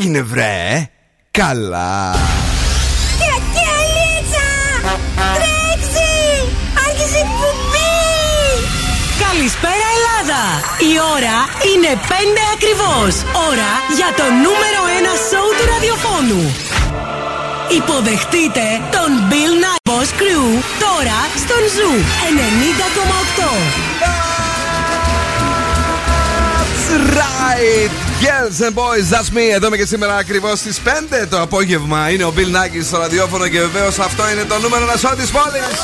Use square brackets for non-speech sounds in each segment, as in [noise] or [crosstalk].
έγινε βρε; Καλά Καλησπέρα Ελλάδα! Η ώρα είναι 5 ακριβώς. Ώρα για το νούμερο 1 σόου του ραδιοφώνου. Υποδεχτείτε τον Bill Nakis Boss Crew τώρα στον Zoo 90,8. right! Girls and boys, that's me. Εδώ είμαι και σήμερα ακριβώς στις 5 το απόγευμα. Είναι ο Bill Nackis στο ραδιόφωνο και βεβαίως αυτό είναι το νούμερο ένα σώτη πόλης.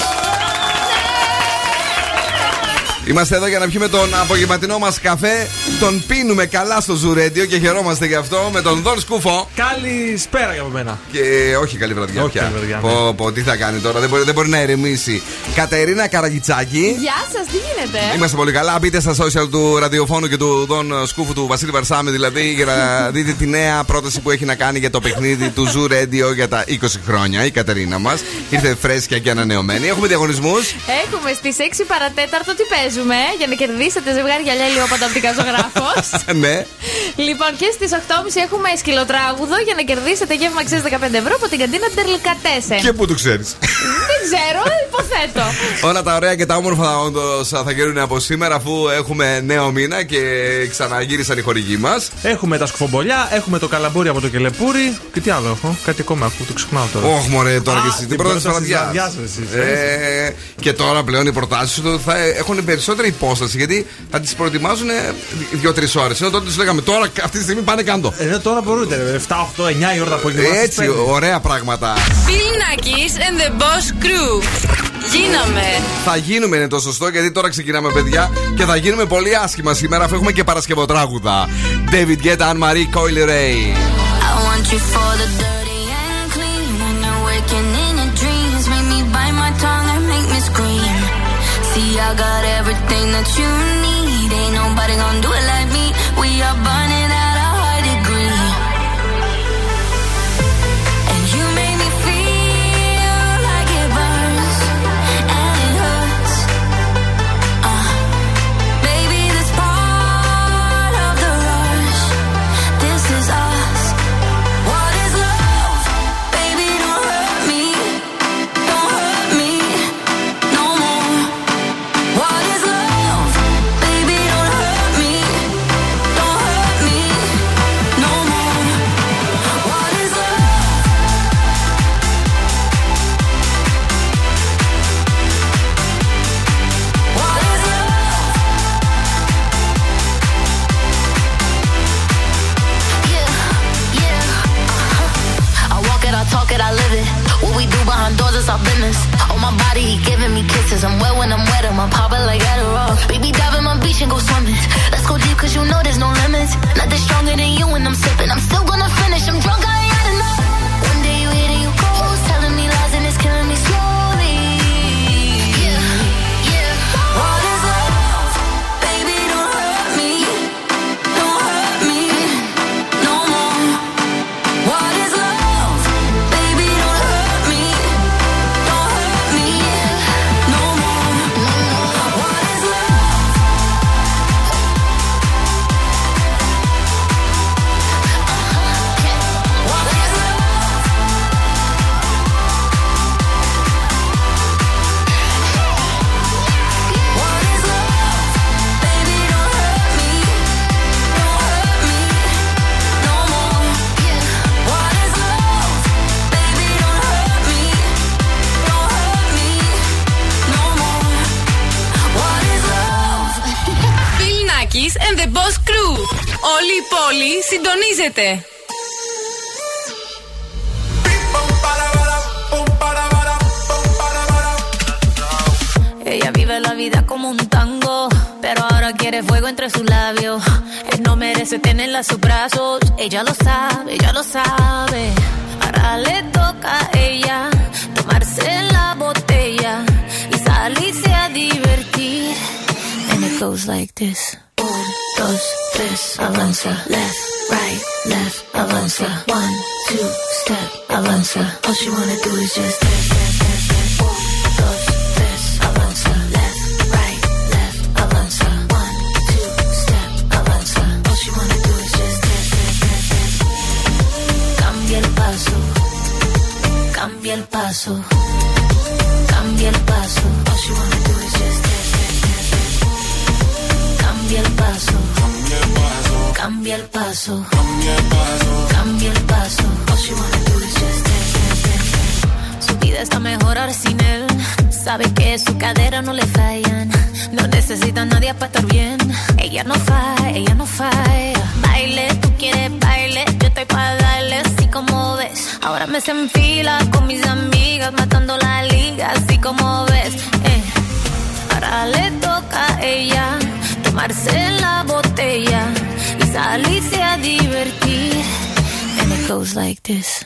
Είμαστε εδώ για να πιούμε τον απογευματινό μας καφέ. Τον πίνουμε καλά στο Ζουρέντιο και χαιρόμαστε γι' αυτό με τον Δον Σκούφο. Καλησπέρα για μένα. Και όχι καλή βραδιά Όχι πια. καλή βραδιά, πω, ναι. πω, τι θα κάνει τώρα, δεν μπορεί, δεν μπορεί να ερεμήσει. Κατερίνα Καραγιτσάκη. Γεια σας, τι γίνεται; Είμαστε πολύ καλά. Μπείτε στα social του ραδιοφώνου και του Δον Σκούφου του Βασίλη Βαρσάμι, δηλαδή, για να δείτε τη νέα πρόταση που έχει να κάνει για το παιχνίδι του Zoo Radio για τα 20 χρόνια. Η Κατερίνα μας ήρθε φρέσκια και ανανεωμένη. Έχουμε διαγωνισμούς. Έχουμε στις 6 παρατέταρτο τι παίζουμε για να κερδίσετε ζευγάρι γυαλιά ηλιόπατα οπτικά ζωγράφος. [laughs] ναι. λοιπόν, και στις 8.30 έχουμε σκυλοτράγουδο για να κερδίσετε γεύμα αξία 15 ευρώ από την καντίνα Τερλικατέσεν. Και πού το ξέρεις. Δεν ξέρω, υποθέτω. [laughs] Όλα τα ωραία και τα όμορφα όντως θα γίνουν από σήμερα αφού έχουμε νέο μήνα και ξαναγύρισαν οι χορηγοί μας. Έχουμε τα σκουφομπολιά, έχουμε το καλαμπούρι από το κελεπούρι. Και τι άλλο έχω, κάτι ακόμα έχω, το ξεχνάω τώρα. Όχι, μωρέ, τώρα Α, και εσύ. την Την πρώτη πρόταση της βραδιά. βραδιάς, εσείς, Ε, και τώρα πλέον οι προτάσεις του θα έχουν περισσότερη υπόσταση γιατί θα τις προετοιμάζουν 2-3 ώρες. Ενώ τότε τους λέγαμε τώρα αυτή τη στιγμή πάνε κάτω. Ε, ναι, τώρα μπορείτε, ρε, 7, 8, 9 η ώρα το απόγευμα. στις Έτσι, πέντε. ωραία πράγματα. Bill Nackis and the Boss Crew. Γίναμε. Θα γίνουμε είναι το σωστό γιατί τώρα ξεκινάμε, παιδιά, και θα γίνουμε πολύ άσχημα σήμερα αφού έχουμε και Παρασκευοτράγουδα. David Guetta, Anne Marie, Coily Ray. I want you for the dirty and clean. When you're waking in your dreams, make me bite my tongue and make me scream. See, I got everything that you need. Ain't nobody gonna do it behind our business. On my body, he giving me kisses. I'm wet when I'm wet, I'm popping like Adderall. Baby, dive in my beach and go swimming. Let's go deep, cause you know 7. Ella vive la vida como un tango, pero ahora quiere fuego entre sus labios. Él no merece tenerla a sus brazos, ella lo sabe, ella lo sabe. Ahora le toca a ella tomarse la botella y salirse a divertir. And it goes like this. Un, dos, tres, avanza, left, right. Avanza. One, two, step, avanza. All she wanna do is just dance, dance, like this.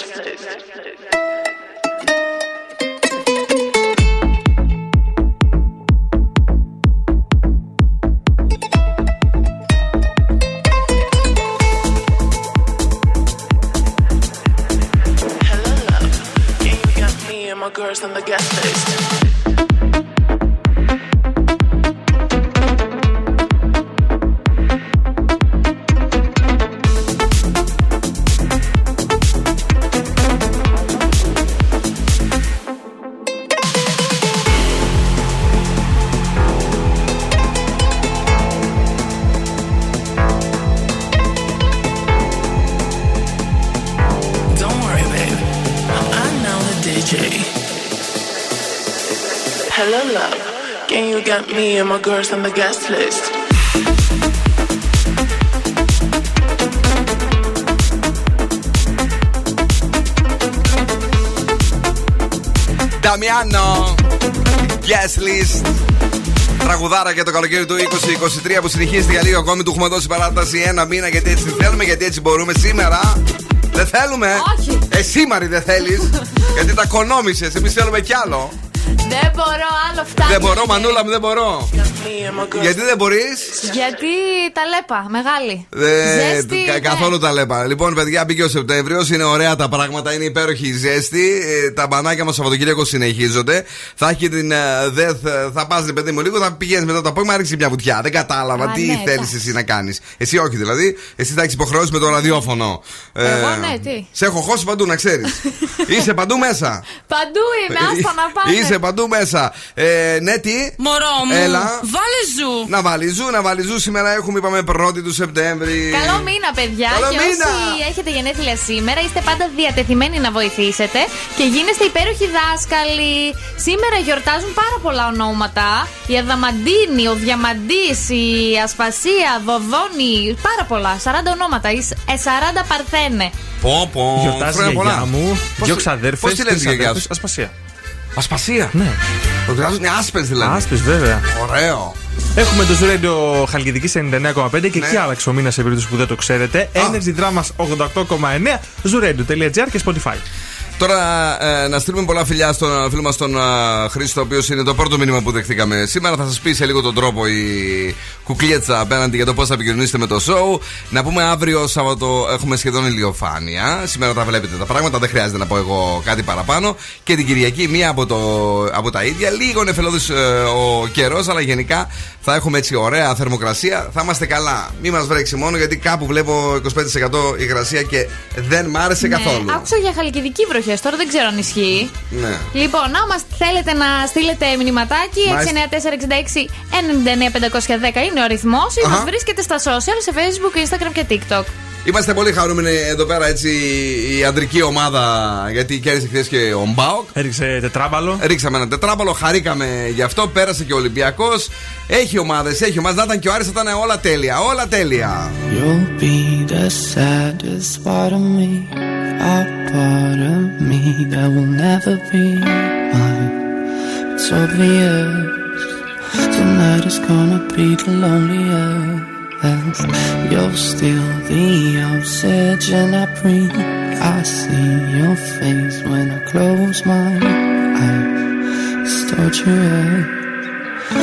Can you get me and my girls on the guest list? Νταμιάνο Guest list Τραγουδάρα για το καλοκαίρι του 2023 που συνεχίζεται για λίγο ακόμη. Του έχουμε δώσει παράταση ένα μήνα γιατί έτσι θέλουμε, γιατί έτσι μπορούμε. Σήμερα δεν θέλουμε. Όχι. Εσύ Μαρή δεν θέλεις. [laughs] γιατί τα κονόμησες. Εμείς θέλουμε κι άλλο. Δεν μπορώ άλλο φτάνει. δεν μπορώ, Μανούλα μου, δεν μπορώ. Me and my girls. γιατί δεν μπορείς; Γιατί τα λέπα, μεγάλη. Ε, Ζέστη, κα- ναι. καθόλου τα λέμε. Λοιπόν, παιδιά, μπήκε ο Σεπτέμβριος. Είναι ωραία τα πράγματα. Είναι υπέροχη η ζέστη. Ε, τα μπανάκια μας Σαββατοκύριακο συνεχίζονται. Θα έχει την ε, ΔΕΘ. ε, Θα πας, ρε παιδί μου, λίγο. Θα πηγαίνεις μετά το απόγευμα, ρίξεις μια βουτιά. Δεν κατάλαβα Α, τι ναι, θέλεις εντάξει. εσύ να κάνεις. Εσύ όχι δηλαδή. Εσύ θα έχεις υποχρεώσεις με το ραδιόφωνο. Ε, Εγώ, ναι, τι; Σε έχω χώσει παντού, να ξέρεις. [laughs] Είσαι παντού μέσα. Παντού είμαι, άστα να πάμε. Είσαι παντού μέσα. Ε, ναι, τι; Μωρό μου, Έλα. βάλε ζου. Να βάλεις ζου, να βάλει ζου. Σήμερα έχουμε, είπαμε, 1η του Σεπτέμβρη. Καλό μήνα, παιδιά. Καλό και μήνα. όσοι έχετε γενέθλια σήμερα, είστε πάντα διατεθειμένοι να βοηθήσετε και γίνεστε υπέροχοι δάσκαλοι. Σήμερα γιορτάζουν πάρα πολλά ονόματα. Η Αδαμαντίνη, ο Διαμαντής, η Ασπασία, Δοδόνη. Πάρα πολλά. 40 ονόματα. Η σ- ε, 40 Παρθένε. Πω, πω. Γιορτάζει η χρόνια πολλά. γιαγιά μου, Πώς- δύο ξαδέρφες. Πώς τη λες η γιαγιάς; σου; Ασπασία. Ασπασία. Ναι. Το γράφει είναι άσπε δηλαδή. Άσπε, βέβαια. Ωραίο. Έχουμε το Ζουρέντιο Χαλκιδική 99,5 και Ναι. εκεί άλλαξε ο μήνα σε περίπτωση που δεν το ξέρετε. Energy Drama 88,9 zuradio.gr και Spotify. Τώρα ε, να στείλουμε πολλά φιλιά στον φίλο μας τον ε, Χρήστο, ο οποίος είναι το πρώτο μήνυμα που δεχτήκαμε. Σήμερα θα σας πει σε λίγο τον τρόπο η κουκλίτσα απέναντι για το πώς θα επικοινωνήσετε με το show. Να πούμε αύριο Σάββατο έχουμε σχεδόν ηλιοφάνεια. Σήμερα τα βλέπετε τα πράγματα, δεν χρειάζεται να πω εγώ κάτι παραπάνω. Και την Κυριακή μία από, το, από τα ίδια. Λίγο νεφελώδη ο καιρός, αλλά γενικά θα έχουμε έτσι ωραία θερμοκρασία. Θα είμαστε καλά. Μην μας βρέξει μόνο γιατί κάπου βλέπω 25% υγρασία και δεν μ' άρεσε καθόλου. Ναι, άκουσα για χαλκιδική βροχέ. Τώρα δεν ξέρω αν ισχύει. Ναι. Λοιπόν, άμα θέλετε να στείλετε μηνυματάκι, Μάλιστα. 694-66-99-510 είναι ο αριθμό ή Αχα. μα βρίσκετε στα social σε Facebook, Instagram και TikTok. Είμαστε πολύ χαρούμενοι εδώ πέρα έτσι η αντρική ομάδα γιατί κέρδισε χθες και ο Μπάοκ. Έριξε τετράμπαλο. Ρίξαμε ένα τετράπαλο, χαρήκαμε γι' αυτό. Πέρασε και ο Ολυμπιακός. Έχει ομάδε, έχει ομάδε. Να ήταν και ο Άρης, θα ήταν όλα τέλεια. Όλα τέλεια. You'll be the saddest part of me, a part of me that will never be mine. It's obvious tonight is gonna be the loneliest. You're still the obsession I bring. I see your face when I close my eyes. It's torture.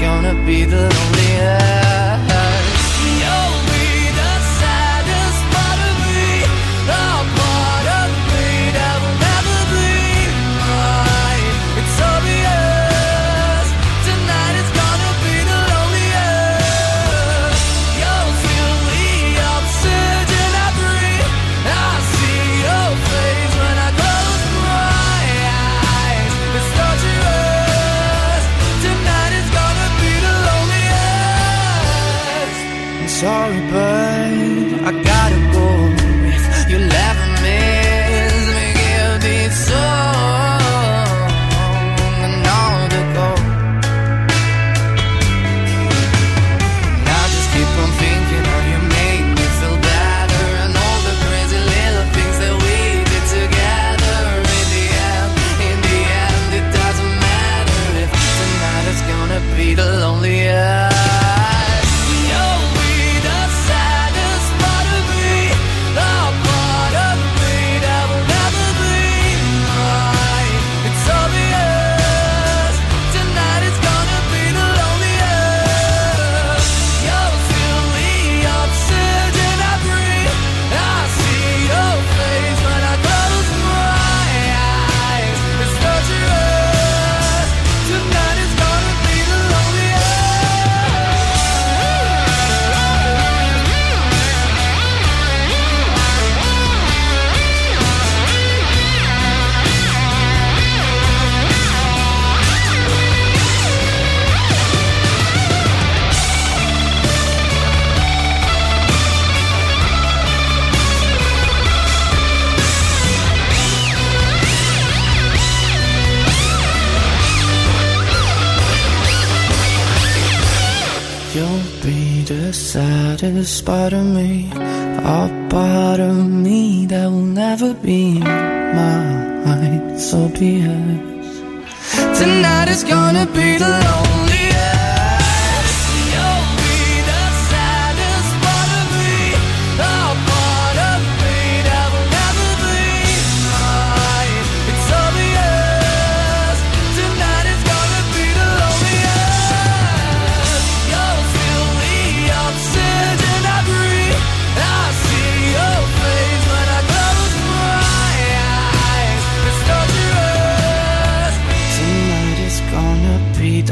Gonna be the loneliest.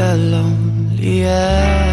The loneliest.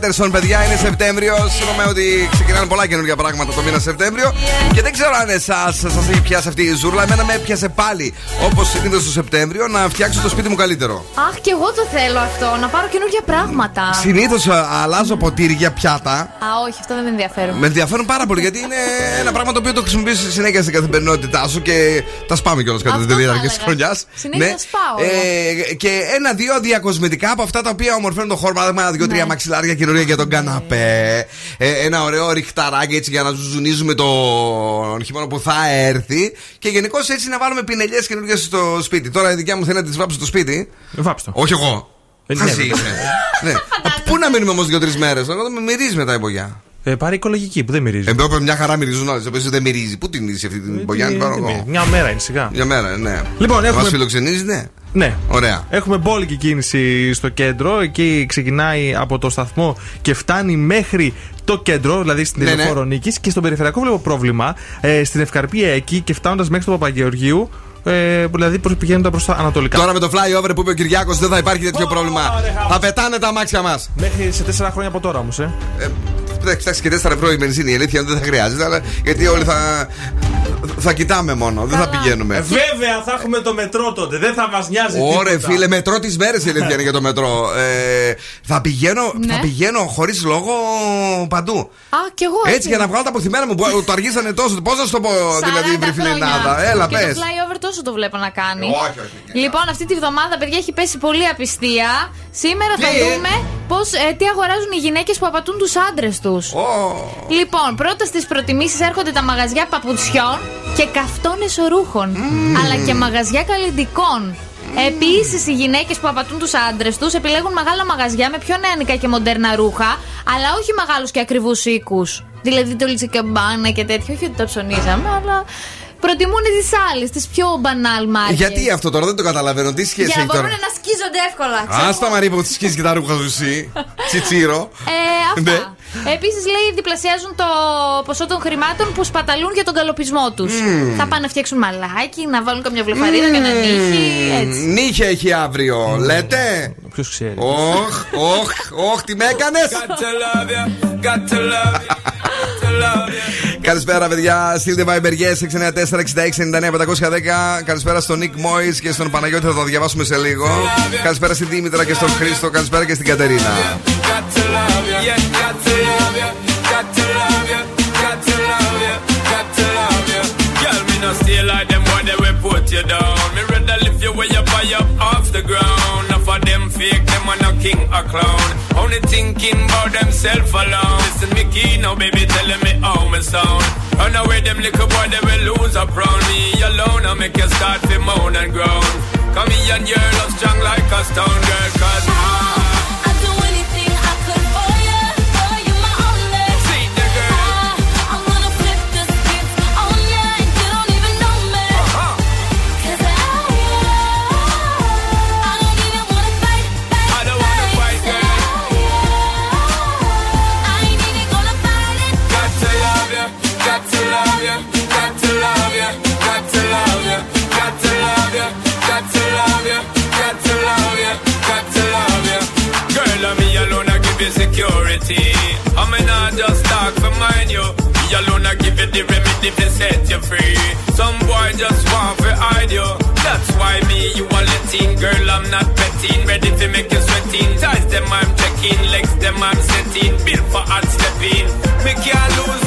Sorry, και έλα Henderson, παιδιά, είναι Σεπτέμβριο. Είπαμε ότι ξεκινάνε πολλά καινούργια πράγματα το μήνα Σεπτέμβριο. Και δεν ξέρω αν εσάς σας έχει πιάσει αυτή η ζούρλα. Εμένα με έπιασε πάλι, όπως συνήθως το Σεπτέμβριο, να φτιάξω το σπίτι μου καλύτερο. Αχ, και εγώ το θέλω αυτό, να πάρω καινούργια πράγματα. Συνήθως αλλάζω ποτήρια, πιάτα. Α, όχι, αυτό δεν με ενδιαφέρει. Με ενδιαφέρουν πάρα πολύ γιατί είναι ένα πράγμα το οποίο το χρησιμοποιείς συνέχεια στην καθημερινότητά σου και τα σπάμε κιόλας κατά Αυτό τη θα διάρκεια τη έλεγα. χρονιάς. Συνέχεια τα σπάω, Ε, και ένα-δύο διακοσμητικά από αυτά τα οποία ομορφαίνουν το χώρο. Παράδειγμα, δύο-τρία Ναι. μαξιλάρια καινούργια για τον καναπέ. Ε, ένα ωραίο ριχταράκι έτσι για να ζουνίζουμε τον χειμώνα που θα έρθει. Και γενικώς έτσι να βάλουμε πινελιές καινούργιες στο σπίτι. Τώρα η δικιά μου θέλει να τις βάψω στο σπίτι. Βάψτε το. Όχι εγώ. Ε, ναι, Χαζή βέβαια. είσαι. ναι. Πού να μείνουμε όμως δύο-τρεις μέρες; Εγώ με μυρίζει μετά η μπογιά. Ε, πάρε οικολογική που δεν μυρίζει. Εδώ πρέπει μια χαρά μυρίζουν όλες. Επίση δεν μυρίζει. Πού την είσαι αυτή την μπογιά, την πάρω Ε, τι- εγώ; Μια μέρα είναι σιγά. Μια μέρα, ναι. Λοιπόν, Μας έχουμε- φιλοξενίζει, ναι. Ναι. Ωραία. Έχουμε μπόλικη κίνηση στο κέντρο. Εκεί ξεκινάει από το σταθμό και φτάνει μέχρι το κέντρο, δηλαδή στην Ναι, ναι. Ηλεφόρο Νίκης. Και στον περιφερειακό βλέπω πρόβλημα. Ε, στην Ευκαρπία εκεί και φτάνοντας μέχρι το Παπαγεωργίου. Ε, δηλαδή προς- πηγαίνοντα προς τα ανατολικά. Τώρα με το flyover που είπε ο Κυριάκος δεν θα υπάρχει τέτοιο πρόβλημα. Θα πετάνε τα αμάξια μας. Μέχρι σε τέσσερα χρόνια από τώρα όμως, ε. Ε, Εντάξει, και 4 ευρώ η μπενζίνη. Η αλήθεια είναι ότι δεν θα χρειάζεται, αλλά γιατί όλοι θα. Θα κοιτάμε μόνο, δεν θα πηγαίνουμε. Βέβαια, θα έχουμε το μετρό τότε. Δεν θα μας νοιάζει. Ωρε φίλε, μετρό τις μέρες η αλήθεια είναι για το μετρό. Ε, θα πηγαίνω, Ναι. θα πηγαίνω χωρίς λόγο παντού. Α, κι εγώ Έτσι για να βγάλω τα αποθυμένα μου που το αργήσανε τόσο. Πώς να σου το πω, 40 δηλαδή, βρε φίλε χρόνια. Ελλάδα. Έλα, και πες. το flyover τόσο το βλέπω να κάνει. Όχι, όχι. Λοιπόν, αυτή τη βδομάδα, παιδιά, έχει πέσει πολύ απιστία. Σήμερα θα Τι; δούμε πώς, ε, τι αγοράζουν οι γυναίκες που απατούν τους άντρες τους. Ω, Λοιπόν, πρώτα στις προτιμήσεις έρχονται τα μαγαζιά παπουτσιών και καυτών εσωρούχων. Αλλά και μαγαζιά καλλιντικών. Επίσης, οι γυναίκες που απατούν τους άντρες τους επιλέγουν μεγάλα μαγαζιά με πιο νεανικά και μοντέρνα ρούχα, αλλά όχι μεγάλους και ακριβούς οίκους. Δηλαδή το Λιτσεκαμπάνα και τέτοιο. Όχι ότι τα ψωνίζαμε, αλλά προτιμούν τις άλλες, τις πιο μπανάλ μάρκες. Γιατί αυτό τώρα δεν το καταλαβαίνω. Τι σχέση Για να έχει τώρα; μπορούν να σκίζονται εύκολα. ξέρω Άστα εγώ. Μαρή που τη σκίζει και τα ρούχα σου εσύ. [laughs] Τσιτσίρο. Ε, Ναι. αυτά. Επίσης, λέει, διπλασιάζουν το ποσό των χρημάτων που σπαταλούν για τον καλοπισμό τους. Θα πάνε να φτιάξουν μαλάκι, να βάλουν καμιά βλεφαρίδα και να νύχει. Έτσι. Νύχια έχει αύριο, λέτε; Ποιος ξέρει. Όχ, όχ, όχ, τι με έκανες; [laughs] Καλησπέρα, παιδιά. Στείλτε Viber yes 694-6699-510. Καλησπέρα στον Nick Mois και στον Παναγιώτη, θα το διαβάσουμε σε λίγο. Καλησπέρα στη Δήμητρα και στον Χρήστο. Καλησπέρα και στην Κατερίνα. Stay like them when they will put you down. Of them them no king or clown. Only thinking about themself alone. Listen me key now, baby, telling me how me sound. Run away, them little boy, they will lose up round me alone. I make you start to moan and groan. Come here and your love strong like a stone girl, cause I'd if they set you free. Some boy just want to hide you. That's why me, you are letting. Girl, I'm not betting. Ready to make you sweating. Ties them, I'm checking. Legs them, I'm setting. Built for hard stepping. Me can't lose,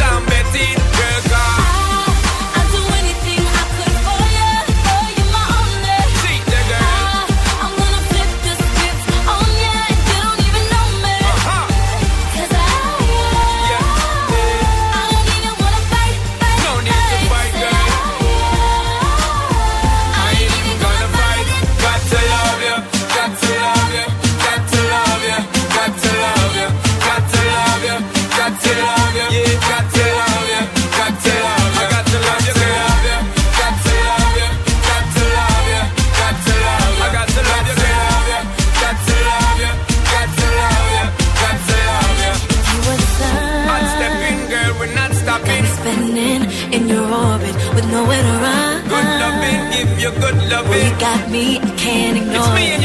love it. You got me, I can't ignore. Me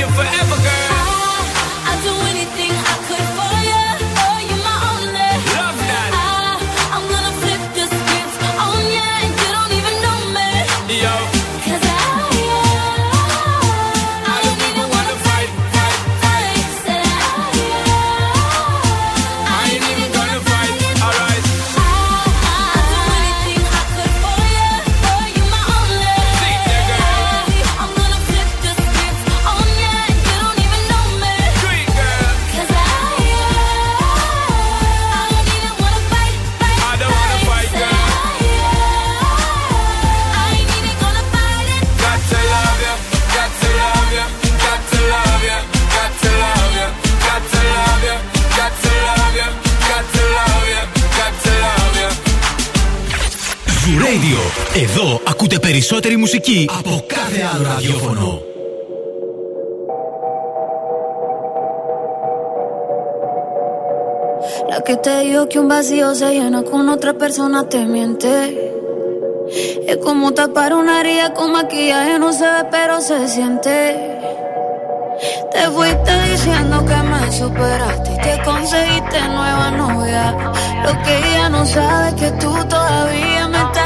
Radio. Εδώ ακούτε περισσότερη μουσική από κάθε άλλο ραδιόφωνο. La que te dijo que un vacío se llena con otra persona te miente. Es como tapar una herida con maquillaje, no se ve, pero se siente. Te fuiste diciendo que me superaste y te conseguiste nueva novia. Lo que ella no sabe es que tú todavía me estás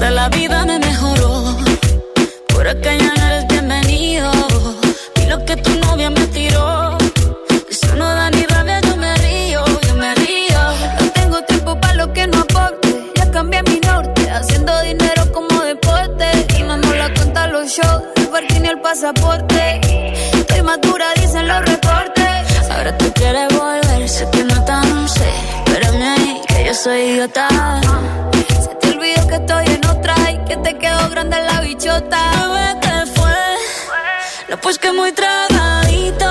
Hasta la vida me mejoró. Por acá ya no eres bienvenido. Y lo que tu novia me tiró. Eso no da ni rabia, yo me río, yo me río. No tengo tiempo para lo que no aporte. Ya cambié mi norte, haciendo dinero como deporte. Y no nos la cuenta los shows, el parking y el pasaporte. Estoy madura, dicen los reportes. Ahora tú quieres volver, sé que no tan sé. Espérame que yo soy idiota. Bebé, ¿qué fue? No, pues que muy tragadito.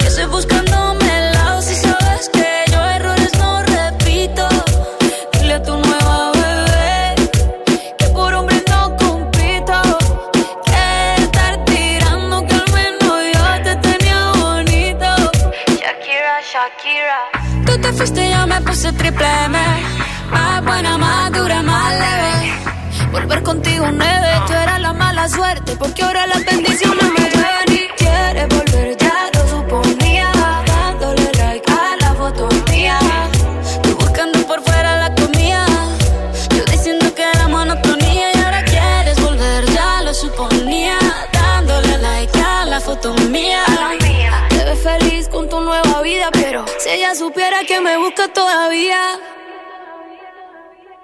Que estoy buscándome el lado si sabes que yo errores no repito. Dile a tu nueva bebé que por hombre no compito. Que estar tirando que al menos yo te tenía bonito. Shakira, Shakira. Tú te fuiste y yo me puse triple M. Más buena, más dura, más leve. Volver contigo nueve, suerte. Porque ahora las bendiciones me llueven y quieres volver, ya lo suponía. Dándole like a la foto mía. Tú buscando por fuera la comida. Yo diciendo que era monotonía. Y ahora quieres volver, ya lo suponía. Dándole like a la foto mía. Te ves feliz con tu nueva vida, pero si ella supiera que me busca todavía.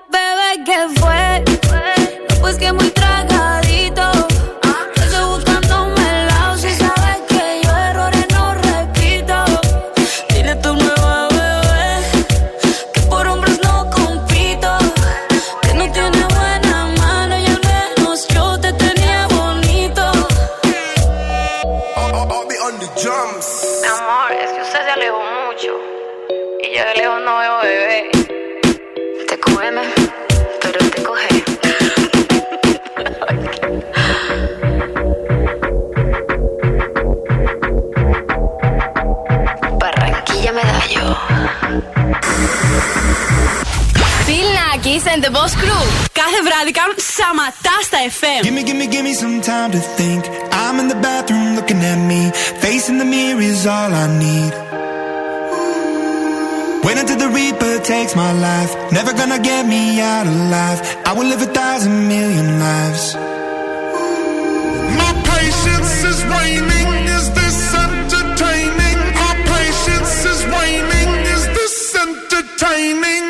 Bebé, ¿qué fue? No, pues que muy tragadito. Bill Nackis and the Boss Crew. Κάθε βράδυ κάνουν σαματά στα FM. Gimme, gimme, gimme some time to think. I'm in the bathroom looking at me. Facing the mirror is all I need. Wait until the Reaper takes my life. Never gonna get me out alive. I will live a thousand million lives. Entertaining?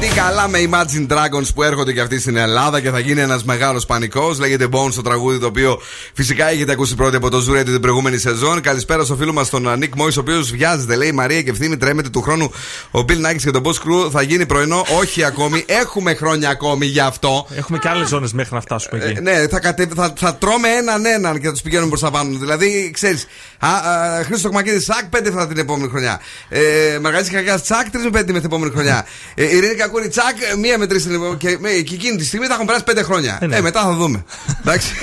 Και τι καλά με Imagine Dragons που έρχονται και αυτοί στην Ελλάδα και θα γίνει ένας μεγάλος πανικός. Λέγεται Bones το τραγούδι το οποίο φυσικά έχετε ακούσει πρώτη από το Zoo Radio την προηγούμενη σεζόν. Καλησπέρα στο φίλο μας τον Νίκ Μόη, ο οποίος βιάζεται. Λέει Μαρία και ευθύνη τρέμεται του χρόνου. Ο Bill Nackis και τον Boss Crew θα γίνει πρωινό. Όχι ακόμη. [laughs] Έχουμε χρόνια ακόμη γι' αυτό. Έχουμε και άλλες ζώνες μέχρι να φτάσουμε εκεί. Ε, ναι, θα, κατε... θα, θα τρώμε έναν έναν και θα τους πηγαίνουμε προς τα πάνω. Δηλαδή, ξέρεις, Χρήστος Κμακίδη, τσακ, πέντε θα την επόμενη χρονιά. Ε, Μαργαρίτης Κακιά, τσακ, τρεις με πέντε με την επόμενη χρονιά. Ε, Ειρήνη Κακούρη, τσακ, μία με τρεις την επόμενη. Και, ε, και εκείνη τη στιγμή θα έχουν περάσει πέντε χρόνια. Ε, ναι. Ε, μετά θα δούμε. [laughs] Εντάξει.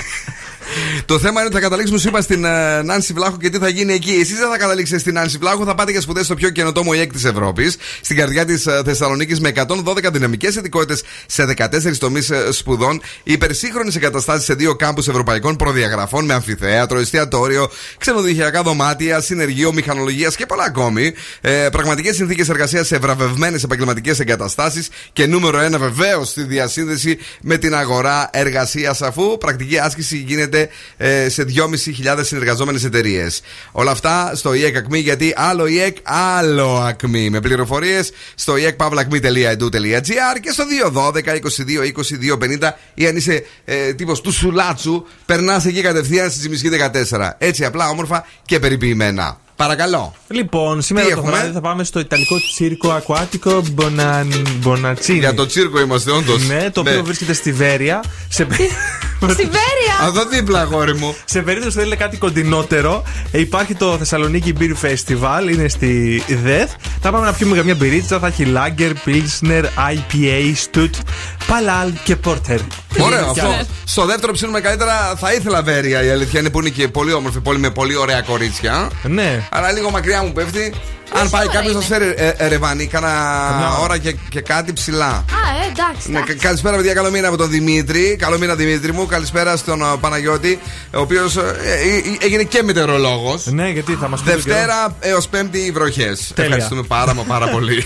Το θέμα είναι ότι θα καταλήξουμε, σου είπα, στην uh, Νάνση Βλάχου και τι θα γίνει εκεί. Εσείς δεν θα καταλήξετε στην Νάνση Βλάχου, θα πάτε για σπουδέ στο πιο καινοτόμο ΙΕΚ της Ευρώπης, στην καρδιά της uh, Θεσσαλονίκης με 112 δυναμικές ειδικότητες σε 14 τομείς uh, σπουδών, υπερσύγχρονες εγκαταστάσεις σε δύο κάμπους ευρωπαϊκών προδιαγραφών με αμφιθέατρο, εστιατόριο, ξενοδοχειακά δωμάτια, συνεργείο, μηχανολογίας και πολλά ακόμη. Ε, Πραγματικές συνθήκες εργασίας σε βραβευμένες επαγγελματικές εγκαταστάσεις και νούμερο ένα βεβαίως στη διασύνδεση με την αγορά εργασίας, αφού πρακτική άσκηση γίνεται ε, σε 2.500 συνεργαζόμενες εταιρείες. Όλα αυτά στο ΙΕΚ ΑΚΜΗ, γιατί άλλο ΙΕΚ, άλλο ΑΚΜΗ. Με πληροφορίες στο iekpavlakmi.edu.gr και στο 212-22-22-50 ή αν είσαι ε, τύπος του Σουλάτσου, περνάς εκεί κατευθείαν στη Τζιμισκή 14. Έτσι απλά, όμορφα και περιποιημένα. Παρακαλώ. Λοιπόν, σήμερα Τι το έχουμε; βράδυ θα πάμε στο Ιταλικό Τσίρκο Ακουάτικο Μπονατσίνη. Για το τσίρκο είμαστε, όντως. Ναι, το οποίο βρίσκεται στη Βέρεια. Σε... Στη Βέρεια! [laughs] Εδώ δίπλα, αγόρι μου. Σε περίπτωση που θέλετε κάτι κοντινότερο, ε, υπάρχει το Θεσσαλονίκη Beer Festival, είναι στη ΔΕΘ. Θα πάμε να πιούμε μια μπυρίτσα, θα έχει Lager, Pilsner, IPA, Stut, Παλάλ και Porter. Ωραίο αυτό. Στο δεύτερο ψήνουμε καλύτερα. Θα ήθελα Βέρεια η αλήθεια είναι που είναι και πολύ όμορφη πόλη με πολύ ωραία κορίτσια. Ναι. Αλλά λίγο μακριά μου πέφτει. Αν πάει κάποιος, θα φέρει ε, ε ρεβανί, κάνα ώρα και, κάτι ψηλά. Ναι, καλησπέρα, παιδιά. Καλό μήνα από τον Δημήτρη. Καλό μήνα, Δημήτρη μου. Καλησπέρα στον ε, Παναγιώτη, ο οποίος ε, έγινε και μετεωρολόγο. Ναι, γιατί θα μας πει. Δευτέρα έως Πέμπτη βροχές. Ευχαριστούμε πάρα μα πάρα πολύ.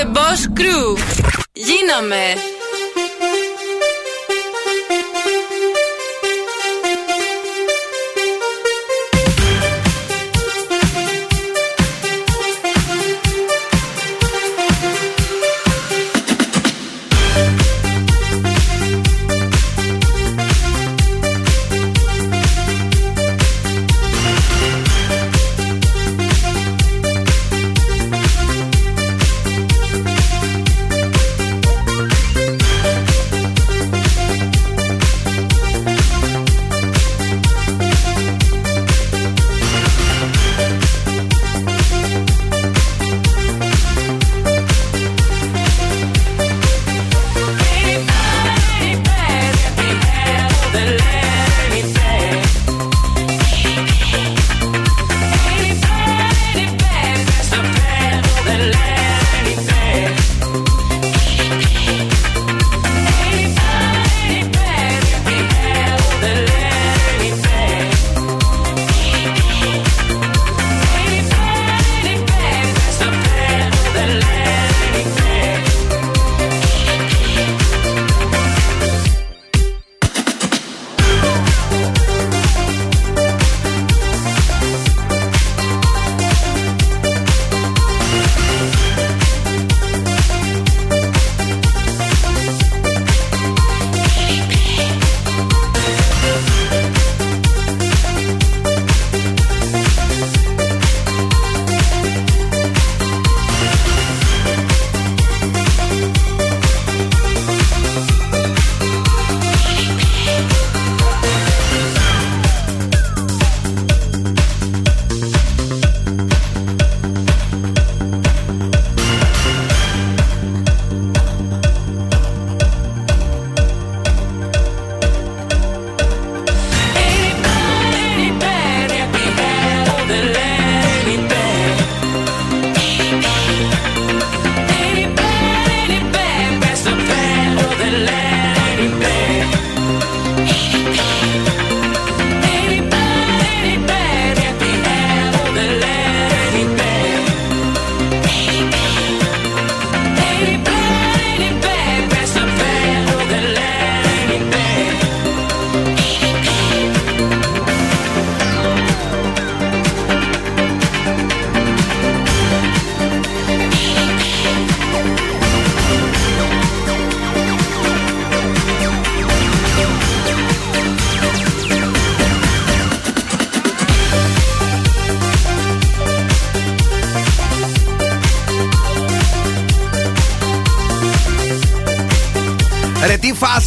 The Boss Crew. Γίναμε!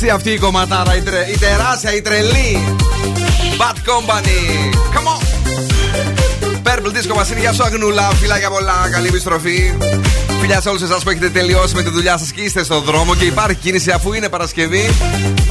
Φάση αυτή η κομματάρα, η, τρε, η τεράστια, η τρελή. Bad Company. Come on. Purple Disco Machine, γεια σου Αγνούλα. Φιλάκια πολλά, καλή επιστροφή. Φιλιά σε όλους εσάς που έχετε τελειώσει με τη δουλειά σας και είστε στον δρόμο και υπάρχει κίνηση αφού είναι Παρασκευή.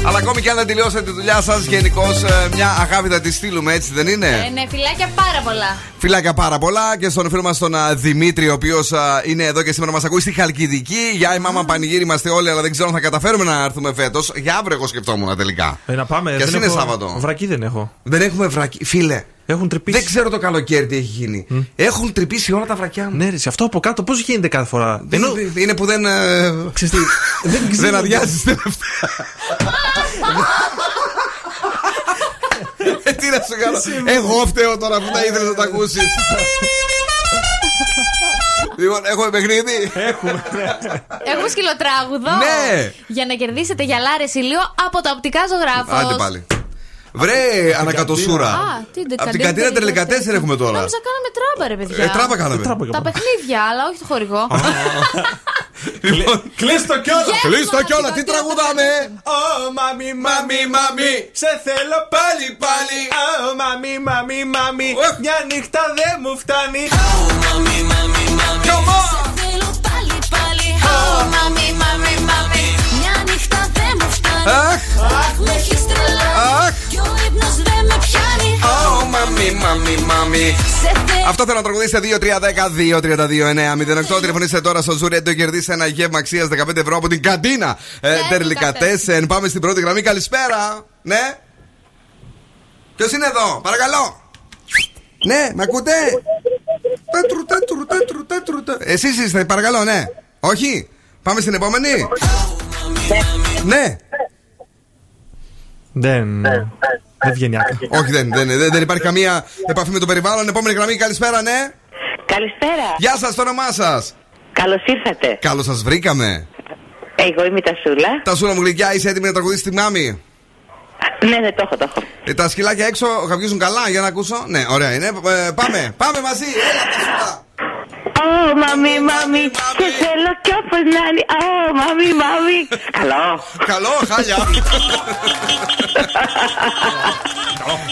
Αλλά ακόμη και αν δεν τελειώσετε τη δουλειά σας, γενικώς μια αγάπη θα τη στείλουμε, έτσι δεν είναι; Ε, ναι, φιλάκια πάρα πολλά. Φιλάκια πάρα πολλά και στον φίλο μας τον α, Δημήτρη, ο οποίος είναι εδώ και σήμερα μας ακούει στη Χαλκιδική. Για η μάμα πανηγύρι είμαστε όλοι, αλλά δεν ξέρω αν θα καταφέρουμε να έρθουμε φέτος. Για αύριο, εγώ σκεφτόμουν τελικά. Ε, να πάμε. Και ας δεν είναι έχω- Σάββατο. Βρακή δεν έχω. Δεν έχουμε βρακί. Φίλε, Έχουν τρυπήσει. δεν ξέρω το καλοκαίρι τι έχει γίνει. Έχουν τρυπήσει όλα τα βρακιά μου. Ναι, ρε, σε αυτό από κάτω πώς γίνεται κάθε φορά; Ενώ... Ενώ. Είναι που δεν. ε, Ξέρεις τι, δεν [laughs] δεν ξέρω. αδειάζεις τελευταία. [laughs] Ε, Τι να σου κάνω. Εγώ φταίω τώρα που τα ήθελες να τα ακούσεις. [laughs] Λοιπόν, έχουμε παιχνίδι; Έχουμε. Έχουμε σκυλοτράγουδο. Ναι. Για να κερδίσετε γυαλάρες ηλίου από τα οπτικά ζωγράφος. Άντε πάλι. Βρε, ανακατοσούρα. Α, τι Από την κατίνα τελικατέσσερα έχουμε τώρα. Νόμιζα κάναμε τράμπα, ρε παιδιά. Ε, τράπα κάναμε. Τα παιχνίδια, αλλά όχι το χορηγό. Λοιπόν, Κλείστο κιόλα. Γεια Κλείστο μας, κιόλα, τι τι τραγουδάμε; Ω, μαμί, Μαμί, μαμί. Σε θέλω Πάλι, πάλι. Ω, μαμί, μαμί, μαμί. Οχ. Μια νύχτα δεν μου φτάνει. Come on. Θέλω πάλι πάλι Oh, μαμί, μαμί, μαμί Μια νύχτα δεν μου φτάνει Αχ, Αχ, με έχεις τρελάνει αχ. Κι ο ύπνος δεν με πιάνει Oh, μαμί, μαμί, μαμί. Σε θέλω Αυτό θέλω να τραγουδήσετε 2-3-10-2-32-9-08. Τηλεφωνήστε τώρα στο Ζουρέντο και κερδίσετε ένα γεύμα αξίας 15 ευρώ από την καντίνα ε, Τερλικατέσεν. Πάμε στην πρώτη γραμμή. Καλησπέρα. Ναι. Ποιος είναι εδώ, παρακαλώ. Ναι, με ακούτε; Τέτρου, τέτρου, τέτρου, τέτρου, τέτρου. Εσείς είστε, παρακαλώ, ναι. Όχι. Πάμε στην επόμενη. Ναι. Δεν. Δεν βγαίνει άκρα. Όχι, δεν, δεν, δεν, δεν υπάρχει καμία επαφή με το περιβάλλον. Επόμενη γραμμή, καλησπέρα, ναι. Καλησπέρα. Γεια σας, το όνομά σας. Καλώς ήρθατε. Καλώς σας βρήκαμε. Εγώ είμαι η Τασούλα. Τα σούλα μου γλυκιά, είσαι έτοιμη να τραγουδήσεις τη μάμη. Ναι, ναι, το έχω, το έχω. Ε, τα σκυλάκια έξω γαβγίζουν καλά, για να ακούσω. Ναι, ωραία είναι. Ε, πάμε, πάμε μαζί. Έλα, τα σούλα. Ω, μαμί, μαμί, σε θέλω κι όπως να είναι. Ω, μαμί, μαμί. Καλό. Καλό, χάλια.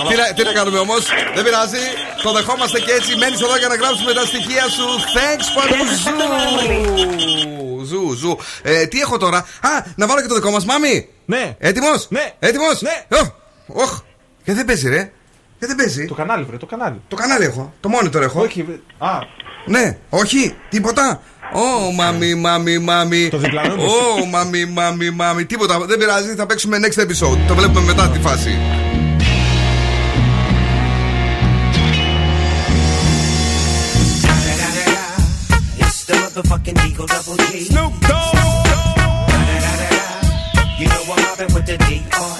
τι, να, τι να κάνουμε όμως, δεν πειράζει. Το δεχόμαστε και έτσι. Μένεις εδώ για να γράψουμε τα στοιχεία σου. Thanks for ζου. Ζου, ζου. Ε, τι έχω τώρα; Α, να βάλω και το δικό μας, μάμι. Ναι. Έτοιμος; Ναι. Έτοιμος; Ναι. Οχ. Και δεν παίζει, ρε. Και δεν παίζει. Το κανάλι, βρε, το κανάλι. Το κανάλι έχω. Το monitor έχω. Όχι, βρε. Α, Ναι, όχι, τίποτα. Ω, μαμί, μαμί, μαμί. Το διπλανό μου. Ω, μαμί, μαμί, μαμί. Τίποτα. Δεν πειράζει, θα παίξουμε next episode. Το βλέπουμε μετά τη φάση. It's the motherfucking Eagle Double G. Snoop Dogg. You know I'm mobbing with the D.R.E.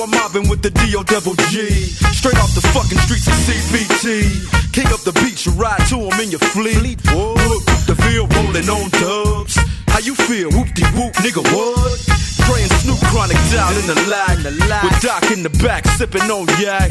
I'm mobbing with the D.O. G. Straight off the fucking streets of CBT. King up the beach, you ride to him in your fleet. Whoa, the field rolling on dubs. How you feel? Whoop de whoop, nigga, what? And Snoop Chronic down in the lag. With Doc in the back, sipping on yak.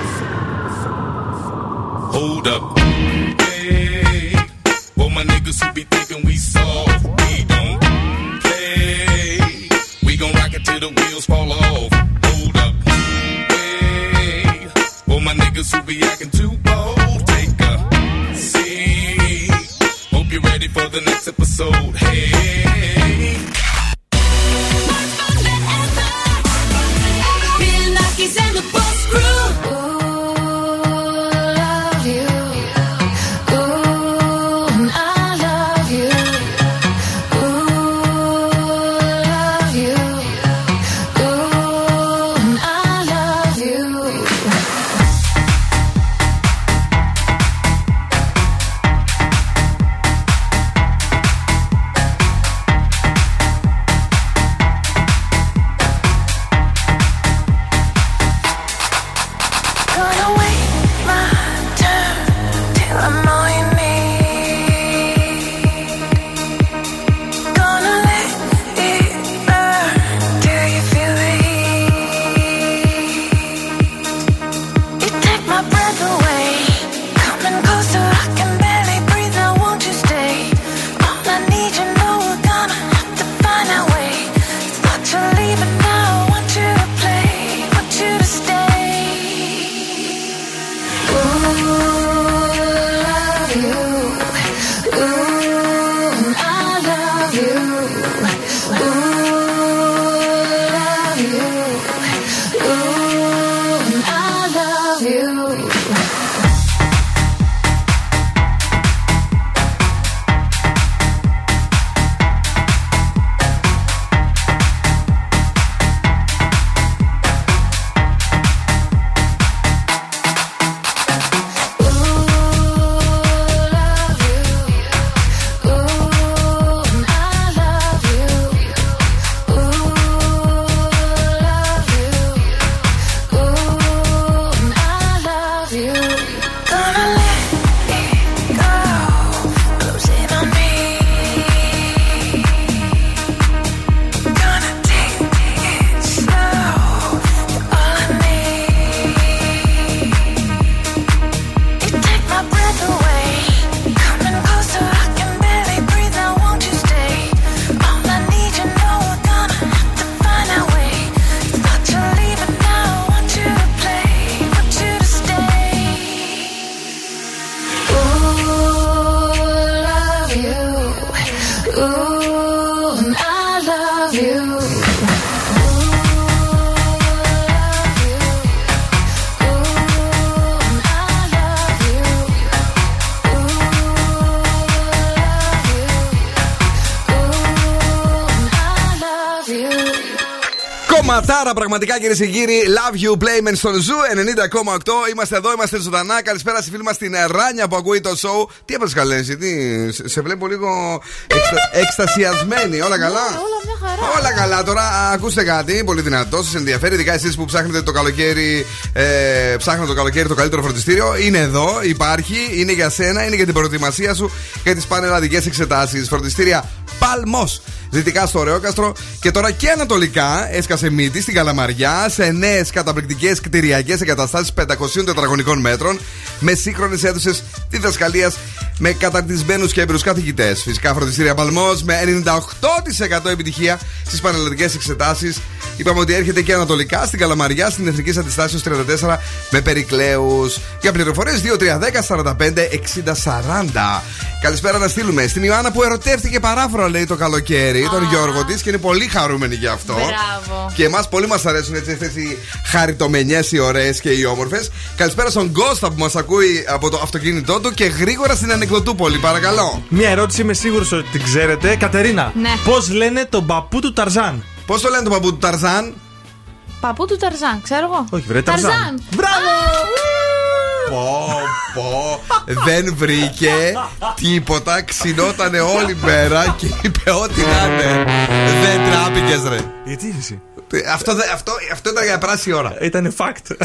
Hold up. Hey, for my niggas who be thinking we soft, we don't play. We gon' rock it till the wheels fall off. Hold up. Hey, for my niggas who be acting too bold, take a seat. Hope you're ready for the next episode. Hey. Bill Nackis and the Boss Crew. Κομματάρα πραγματικά κυρίες και κύριοι. Love you, Playmen στον Zoo 90,8. Είμαστε εδώ, είμαστε ζωντανά. Καλησπέρα στη φίλη μας την Ράνια που ακούει το show. Τι έπαθες καλέ, εσύ, τι, σε- σε βλέπω λίγο εξτα, εκστασιασμένη. Όλα καλά; Όλα μια χαρά. Όλα καλά. Τώρα ακούστε κάτι πολύ δυνατό. Σας ενδιαφέρει, ειδικά εσείς που ψάχνετε το καλοκαίρι, ε, ψάχνετε το καλοκαίρι το καλύτερο φροντιστήριο. Είναι εδώ, υπάρχει, είναι για σένα, είναι για την προετοιμασία σου και τις πανελλαδικές εξετάσεις. Φροντιστήρια Παλμός. Δυτικά στο Ρεόκαστρο και τώρα και ανατολικά έσκασε μύτη στην Καλαμαριά σε νέες καταπληκτικές κτηριακές εγκαταστάσεις 500 τετραγωνικών μέτρων με σύγχρονες αίθουσες διδασκαλίας με καταρτισμένους και έμπειρου καθηγητές. Φυσικά φροντιστήρια Παλμός με 98% επιτυχία στις πανελλαδικές εξετάσεις. Είπαμε ότι έρχεται και ανατολικά στην Καλαμαριά στην Εθνική Αντιστάσεως 34 με περικλέους. Για πληροφορίες 2310 45 60 40. Καλησπέρα να στείλουμε στην Ιωάννα που ερωτεύτηκε παράφορα λέει το καλοκαίρι, τον Γιώργο της και είναι πολύ χαρούμενη γι' αυτό. Μπράβο. Και εμάς πολύ μας αρέσουν έτσι αυτές οι χαριτομενιές, οι ωραίες και οι όμορφες. Καλησπέρα στον Κώστα που μας ακούει από το αυτοκίνητό του και γρήγορα στην Ανεκδοτούπολη, παρακαλώ. Μια ερώτηση είμαι σίγουρο ότι την ξέρετε. Κατερίνα, Ναι. πώ λένε τον παππού του Ταρζάν. Πώ το λένε τον παππού του Ταρζάν, Παππού του Ταρζάν, ξέρω εγώ. Όχι, βρε, Ταρζάν. Μπράβο! πω, πω. Δεν βρήκε τίποτα. Ξινότανε όλη μέρα και είπε ό,τι να είναι. Δεν τράπηκε, ρε. Γιατί εσύ. Αυτό, δεν- αυτό, αυτό ήταν για πράσινη ώρα. Ήταν fact.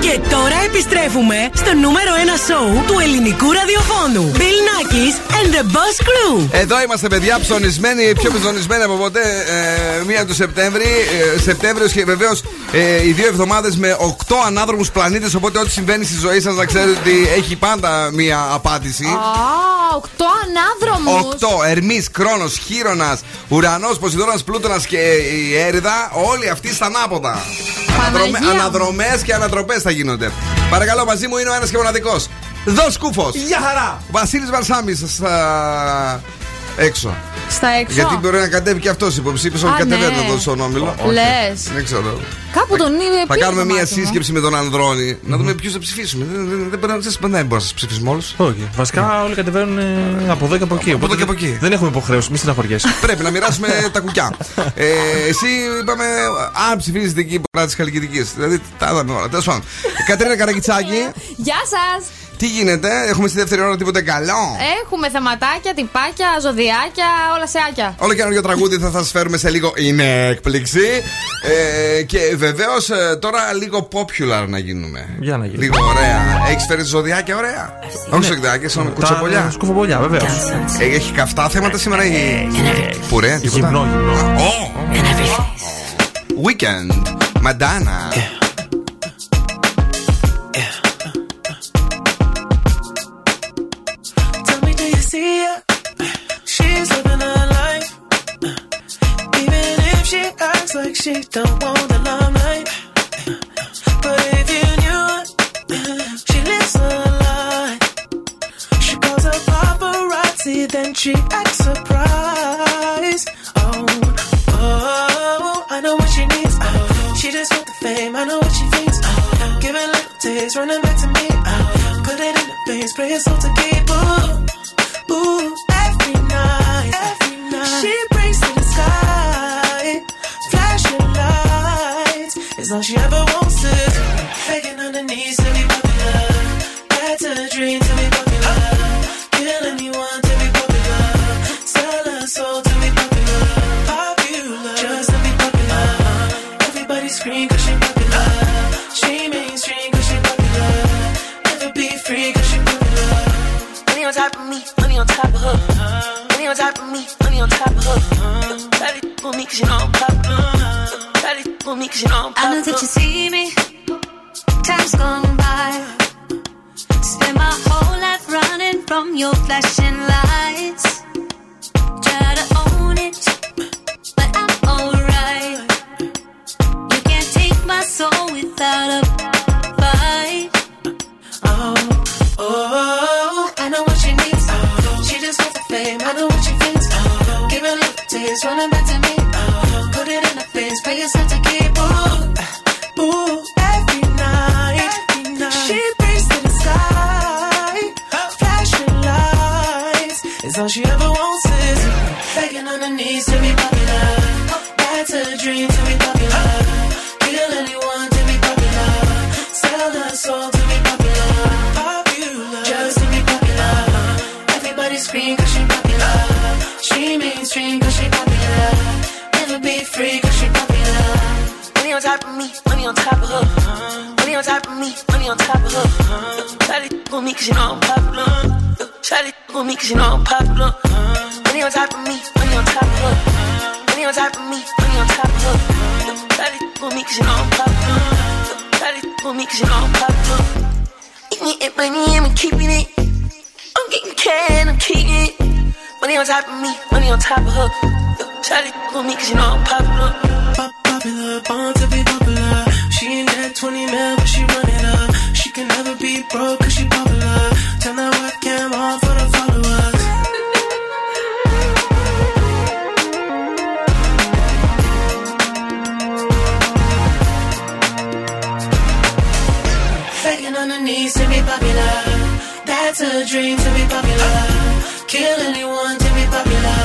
Και τώρα επιστρέφουμε στο νούμερο 1 σοου του ελληνικού ραδιοφώνου. Bill Nackis and the Boss Crew. Εδώ είμαστε, παιδιά, ψωνισμένοι, πιο ψωνισμένοι από ποτέ. Ε, μία του Σεπτέμβρη. Ε, Σεπτέμβριος και βεβαίως ε, οι δύο εβδομάδες με οκτώ ανάδρομους πλανήτες. Οπότε ό,τι συμβαίνει στη ζωή σας να ξέρετε ότι έχει πάντα μία απάντηση. Α, οκτώ ανάδρομους. Οκτώ. Ερμής, Κρόνος, Χείρονα, Ουρανός, Ποσειδώνας, Πλούτονα και η Έριδα. Όλοι αυτοί στα ανάποδα. Παναγία μου. Αναδρομές και ανατροπές θα γίνονται. Παρακαλώ, μαζί μου είναι ο ένας και μοναδικός. Δο Κούφο. Γεια χαρά! Βασίλης Βαρσάμι στα έξω. Στα έξω. Γιατί μπορεί να κατέβει και αυτός υποψήφιος. Α, Όχι, κατεβαίνει ναι. εδώ στον όμιλο. Λες. Δεν ξέρω. Κάπου τον είδε. Θα πήγε κάνουμε το μία μάτι μου. σύσκεψη με τον Ανδρώνη. Να δούμε ποιους θα ψηφίσουμε. Δεν- Δεν δεν μπορεί να- δεν μπορούμε να σα ψηφίσουμε όλους. Όχι. Βασικά όλοι κατεβαίνουν ε, από εδώ και από εκεί. Από εδώ Οπότε και από εκεί. Δεν έχουμε υποχρέωση, μη στεναχωριέσαι. [laughs] Πρέπει να μοιράσουμε τα κουκιά. [laughs] Ε, εσύ είπαμε, αν ψηφίζετε εκεί πλευρά τη Χαλκιδική. Δηλαδή τα είδαμε όλα. Τέλος πάντων. Κατρίνα Καρακιτσάκη, Γεια σας! Τι γίνεται, έχουμε στη δεύτερη ώρα τίποτε καλό; Έχουμε θεματάκια, τυπάκια, ζωδιάκια, όλα σε άκια. Όλο καινούργιο τραγούδι θα σας φέρουμε σε λίγο. Είναι έκπληξη. Ε, και βεβαίως τώρα λίγο popular να γίνουμε. Για να γίνει. Λίγο ωραία. Έχεις φέρει ζωδιάκια ωραία; Όχι ζωδιάκια, σαν κουτσοπολιά. Σκουφοπολιά, βεβαίως. Ε, έχει καυτά θέματα σήμερα η. Πουρέ, τίποτα; Γυμνό, γυμνό. Ω. Weekend. Μαντάνα. She's living her life. Even if she acts like she don't want the limelight. But if you knew she lives a lie. She calls her paparazzi, then she acts surprised. Oh, oh, I know what she needs. Oh, she just want the fame. I know what she thinks. Oh, give it little taste, running back to me. Oh, put it in the face, pray it's to keep. Ooh, all she ever wants to. Begging on her knees to be popular. That's a dream to be popular. Kill anyone to be popular. Sell her soul to be popular. Popular, just to be popular. Everybody scream cause she popular. She mainstream cause she popular. Never be free cause she popular. Money on top of me, money on top of her. Money on top of me, money on top of her. Shawty for me cause you know I'm popular. Shawty for me cause you know I'm I know popular. that you see me. Time's gone by. Spend my whole life running from your flashing lights. Try to own it, but I'm alright. You can't take my soul without a fight. Oh, oh, I know what she needs. Oh, she just wants the fame. I know what she thinks. Oh, give it a little taste, running back to me. Oh, put it in pay yourself to keep. Every night, every night. She prays to the sky, flashing lights. It's all she ever wants is begging on her knees to be popular. That's a dream to be popular. Cause you know I'm popular. Money on top of me, money on top of her. Money on top of me, money on top of her. Shawty for me cause you know I'm popular. Shawty for me cause you know I'm popular. Eating it, money, I'm keeping it. I'm getting can, I'm keeping it. Money on top of me, money on top of her. Shawty for me cause you know I'm popular. Pop- popular, born to be popular. She ain't that 20 mil, but she run it up. She can never be broke cause she popular. Turn that to be popular. That's a dream to be popular. Kill anyone to be popular.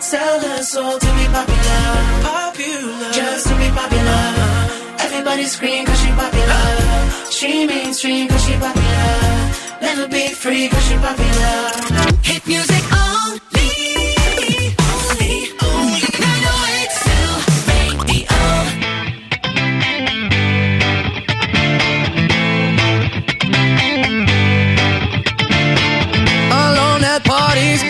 Sell her soul to be popular. Popular. Just to be popular. Everybody scream cause she popular. She mainstream cause she popular. Never be free cause she popular. Hit music only.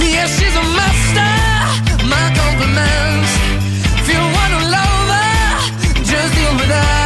Yeah, she's a master. My compliments. If you wanna love her, just deal with her.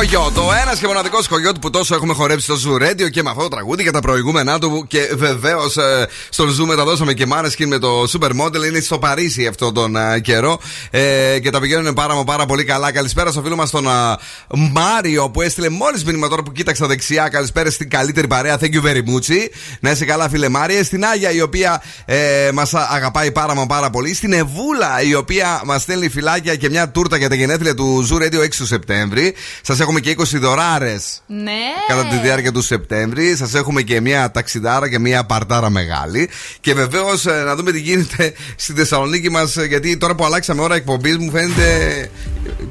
Κογιώτο, ένας και μοναδικός Κογιώτο που τόσο έχουμε χορέψει στο Zoo Radio και με αυτό το τραγούδι και τα προηγούμενά του. Και βεβαίως ε, στον Zoo μεταδώσαμε και Maneskin με το Supermodel. Είναι στο Παρίσι αυτόν τον ε, καιρό ε, και τα πηγαίνουν πάρα, μα πάρα πολύ καλά. Καλησπέρα στο φίλο μας τον ε, Μάριο που έστειλε μόλις μήνυμα τώρα που κοίταξα δεξιά. Καλησπέρα στην καλύτερη παρέα. Thank you very much. Να είσαι καλά, φίλε Μάριε. Στην Άγια η οποία ε, μας αγαπάει πάρα, μα πάρα πολύ. Στην Εβούλα η οποία μας στέλνει φυλάκια και μια τούρτα για τα γενέθλια του Zoo Radio 6 του Σεπτέμβρη. Σας έχουμε και 20 δωράρες Ναι. κατά τη διάρκεια του Σεπτέμβρη. Σας έχουμε και μια ταξιδάρα και μια παρτάρα μεγάλη. Και βεβαίως να δούμε τι γίνεται στη Θεσσαλονίκη μας. Γιατί τώρα που αλλάξαμε ώρα εκπομπής μου φαίνεται.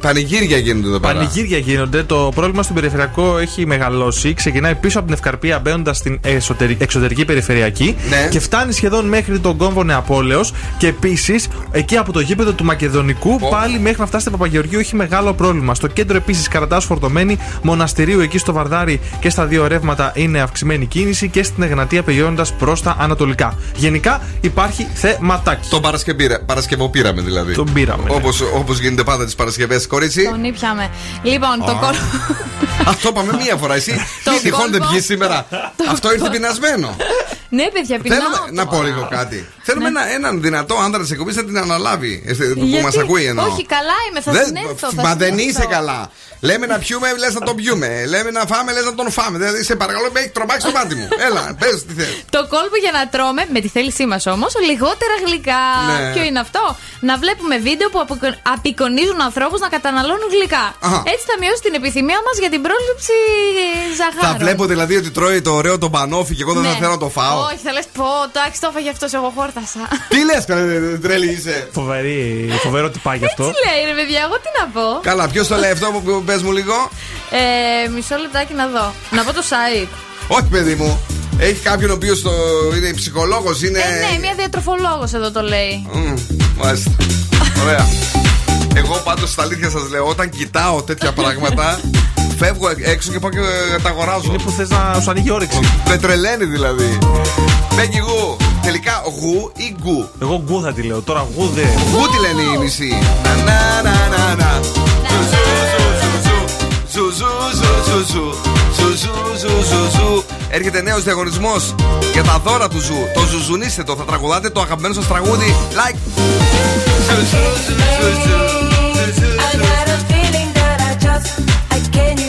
Πανηγύρια γίνονται εδώ πέρα. Πανηγύρια γίνονται. Το πρόβλημα στον περιφερειακό έχει μεγαλώσει. Ξεκινάει πίσω από την Ευκαρπία μπαίνοντας στην εσωτερική, εξωτερική περιφερειακή Ναι. και φτάνει σχεδόν μέχρι τον κόμβο Νεαπόλεως. Και επίσης εκεί από το γήπεδο του Μακεδονικού πάλι μέχρι να φτάσει στην Παπαγεωργίου έχει μεγάλο πρόβλημα. Στο κέντρο επίσης καρατά φορτωμένη. Μοναστηρίου εκεί στο Βαρδάρι και στα δύο ρεύματα είναι αυξημένη κίνηση και στην Εγνατία πηγαίνοντας προς τα ανατολικά. Γενικά υπάρχει θεματάκι. Τον Παρασκευήρα, Παρασκευό πήραμε δηλαδή. Τον πήραμε. ναι. Όπως όπως γίνεται πάντα τις Παρασκευές, κορίτσι. Τον ήπιαμε. Λοιπόν, το Α. κόλπο. Αυτό είπαμε μία φορά. Εσύ Το μη τυχόν δεν κόλπο. πιει σήμερα. Αυτό ήρθε πεινασμένο. ναι, παιδιά, πεινάω. Θέλουμε να πω λίγο κάτι. Θέλουμε ένα, έναν δυνατό άντρα της εκπομπής να την αναλάβει. ε, Που Γιατί; μας ακούει εννοώ. Όχι, καλά είμαι, θα Δεν- συνέλθω. θα Μα δεν συνέλθω. είσαι καλά. Λέμε να πιούμε, λες να τον πιούμε. Λέμε να φάμε, λες να τον φάμε. Δηλαδή, σε παρακαλώ, με έχει τρομάξει το μάτι μου. Έλα, πες τι θες. Το κόλπο για να τρώμε, με τη θέλησή μας όμως, λιγότερα γλυκά. Ναι. Ποιο είναι αυτό; Να βλέπουμε βίντεο που αποκο- απεικονίζουν ανθρώπους να καταναλώνουν γλυκά. Αχα. Έτσι θα μειώσει την επιθυμία μας για την πρόληψη ζαχάρου. Θα βλέπω δηλαδή ότι τρώει το ωραίο το μπανόφι και εγώ δεν θα θέλω να το φάω. Ναι. Όχι, θα λες πω, εντάξει, το έφαγε αυτός, εγώ χόρτασα. Τι λες, τρέλη είσαι. Φοβερή, φοβερό τυπάκι αυτό. Τι λέει, ρε παιδιά, εγώ τι να πω. Καλά, ποιος το λέει αυτό που πες μου λίγο. Ε, μισό λεπτάκι να δω. Να πω το site. Όχι, παιδί μου. Έχει κάποιον ο οποίος είναι ψυχολόγος, είναι. Ε, ναι, μια διατροφολόγος εδώ το λέει. Μμμ, Μάλιστα. Ωραία. Εγώ πάντως στα αλήθεια σας λέω, όταν κοιτάω τέτοια πράγματα, [laughs] φεύγω έξω και πάω και τα αγοράζω. Είναι που θες να σου ανοίγει όρεξη. Με τρελαίνει δηλαδή. Μπέκι γου. Τελικά γου ή γκου; Εγώ γκου θα τη λέω. Τώρα γου δεν. Γου τι λένε οι μισοί. Να να να να να. Ζου ζου ζου ζου ζου. Ζου ζου ζου ζου ζου. Έρχεται νέος διαγωνισμός για τα δώρα του ζου. Το ζουζουνίστε το. Θα τραγουδάτε το αγαπημένο σας τραγούδι. Like. Ζου ζου ζου ζου ζου. I got a feeling that I just I can't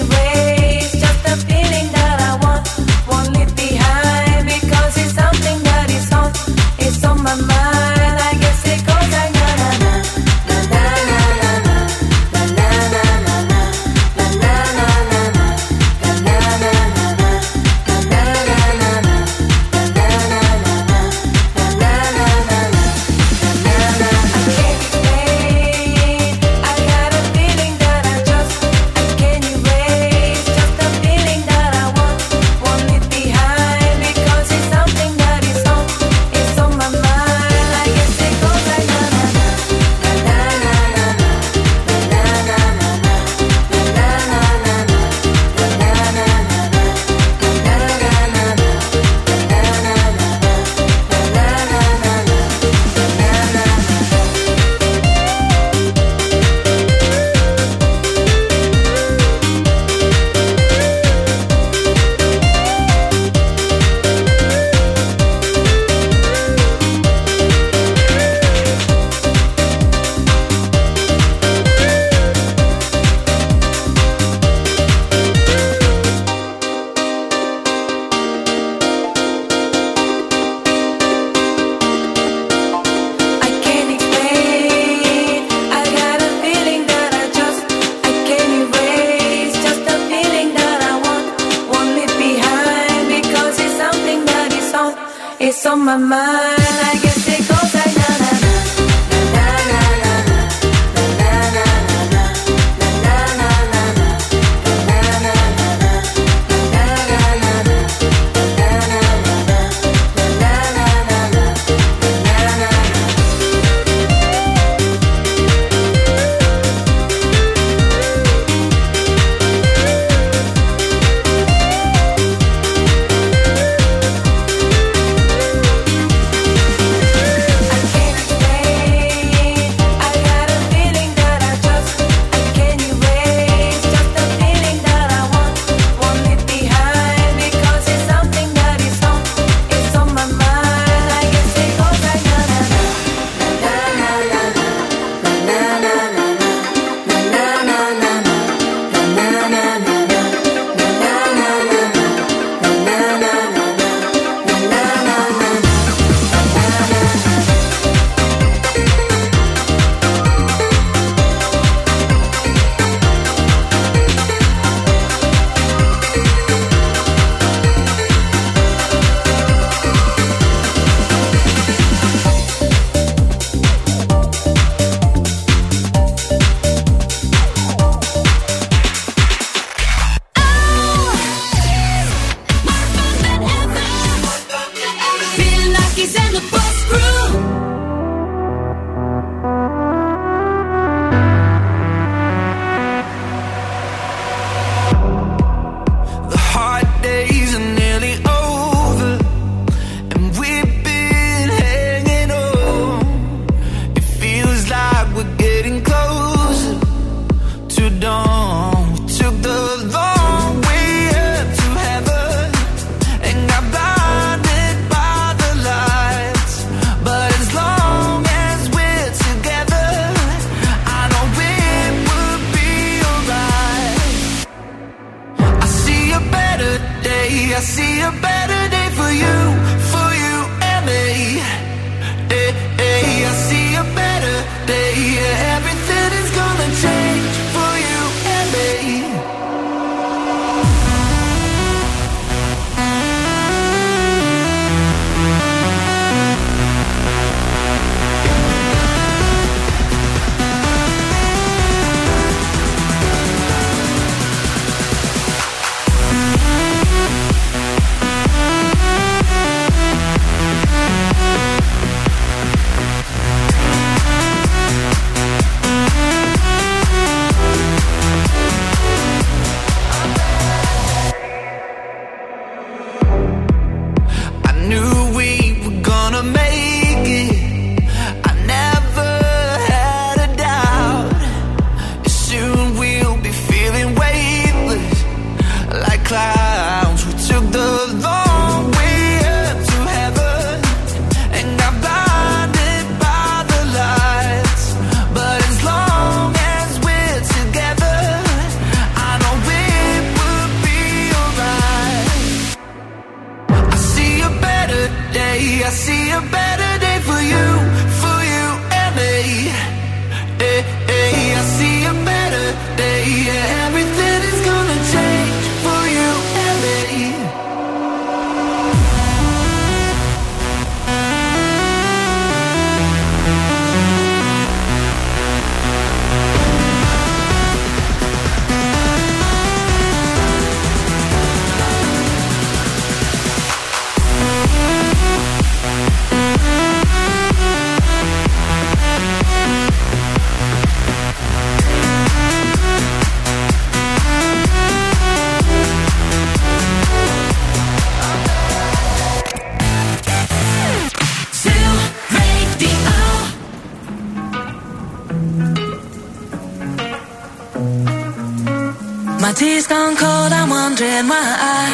Why I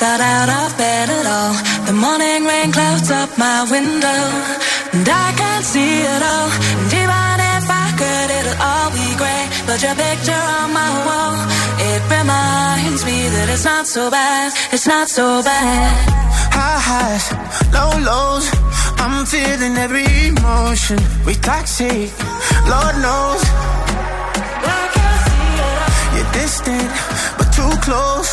got out of bed at all. The morning rain clouds up my window, and I can't see it all. And even if I could, it'll all be grey. But your picture on my wall, it reminds me that it's not so bad, it's not so bad. High highs, low lows. I'm feeling every emotion. We toxic, Lord knows. You're distant, but too close.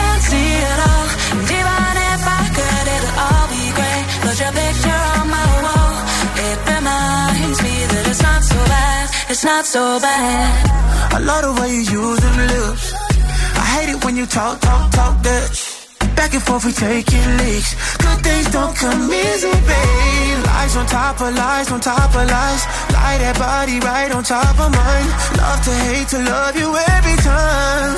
reminds me that it's not so bad, it's not so bad. I love the way you use them lips. I hate it when you talk, talk, talk Dutch. Back and forth, we taking leaks. Good things don't come easy, babe. Lies on top of lies, on top of lies. Lie that body right on top of mine. Love to hate to love you every time.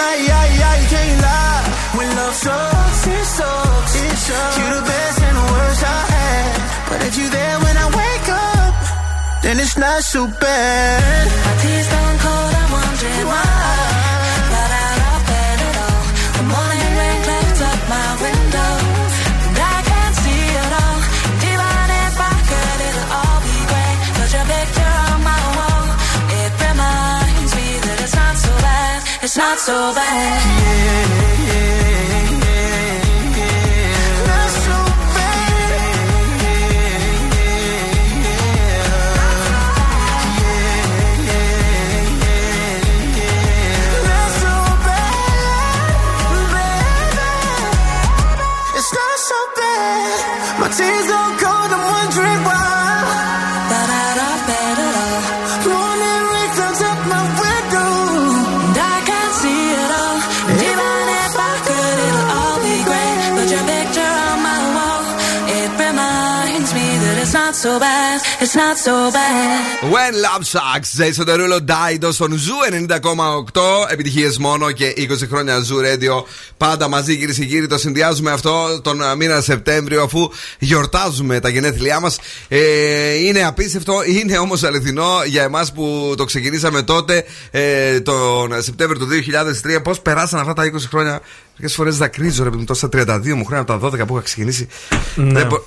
Nah, yeah, yeah, you can't lie. When love sucks, it sucks. It sucks. You're the best and the worst I had. But if you there when I wake up, then it's not so bad. My tea's gone cold, I'm wondering why I got out of bed at all. The morning rain clouds up my window, and I can't see it all. And even if I could, it'll all be your picture on my wall, it reminds me that it's not so bad. It's not so bad. Not chances it's not so bad. When Love Sucks, Jason Derulo Dido στον Ζου 90,8. Επιτυχίες μόνο και 20 χρόνια Ζου Radio. Πάντα μαζί κυρίε και κύριοι. Το συνδυάζουμε αυτό τον ε, μήνα Σεπτέμβριο αφού γιορτάζουμε τα γενέθλιά μας. Ε, είναι απίστευτο, είναι όμως αληθινό για εμάς που το ξεκινήσαμε τότε ε, τον Σεπτέμβριο του 2003. Πώς περάσαν αυτά τα 20 χρόνια. Μερικέ φορές δακρύζω ρε παιδί μου τόσα 32 μου χρόνια από τα 12 που είχα ξεκινήσει. Ναι. Δεν μπο-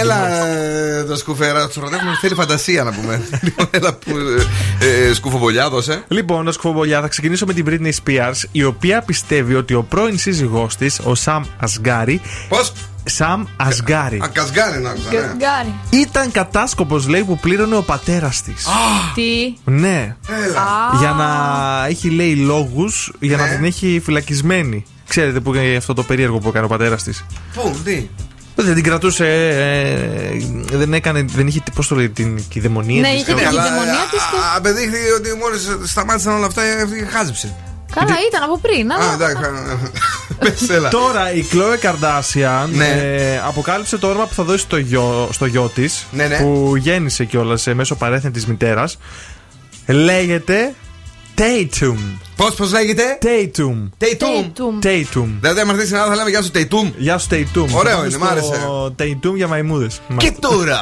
Έλα, ε, το σκουφέρα. Τους ρωτήσουμε, θέλει φαντασία να πούμε. Λοιπόν, Έλα, που, ε, ε, σκουφομπολιά, δώσε. Λοιπόν, να σκουφομπολιά, θα ξεκινήσω με την Britney Spears, η οποία πιστεύει ότι ο πρώην σύζυγός της, ο Σαμ Ασγκάρη. Πώς; Σαμ Ασγκάρη. Α, κασγκάρι να άκουσα, ναι. Γκάρι. Ήταν κατάσκοπος, λέει, που πλήρωνε ο πατέρας της. Τι; Ναι. Έλα. Για να έχει, λέει, λόγους για να Ναι. την έχει φυλακισμένη. Ξέρετε που είναι αυτό το περίεργο που έκανε ο πατέρας της. Πού, τι; Δεν την κρατούσε. ε, δεν έκανε. Δεν είχε. Πώς το λέει, την κυδαιμονία Ναι, της. είχε την αλλά, κυδαιμονία της και- α, Απεδείχθη ότι μόλις σταμάτησαν όλα αυτά, αυτή χάζεψε. Καλά, ήταν από πριν. Α, Αλλά... εντάξει. [laughs] Πες, έλα. Τώρα η Khloe Kardashian Ναι. ε, αποκάλυψε το όνομα που θα δώσει στο γιο, στο γιο της. Ναι, ναι. Που γέννησε κιόλας μέσω παρένθετης μητέρας. Λέγεται Tatum. Πώς, πώς λέγεται; Tatum. Τεϊτούμ. Tatum. Δηλαδή, άμα έρθεις Ελλάδα, θα λέμε Γεια σου, Τεϊτούμ. Γεια σου, Tatum. Ωραίο είναι, μ' άρεσε. Tatum για μαϊμούδες. Και τώρα,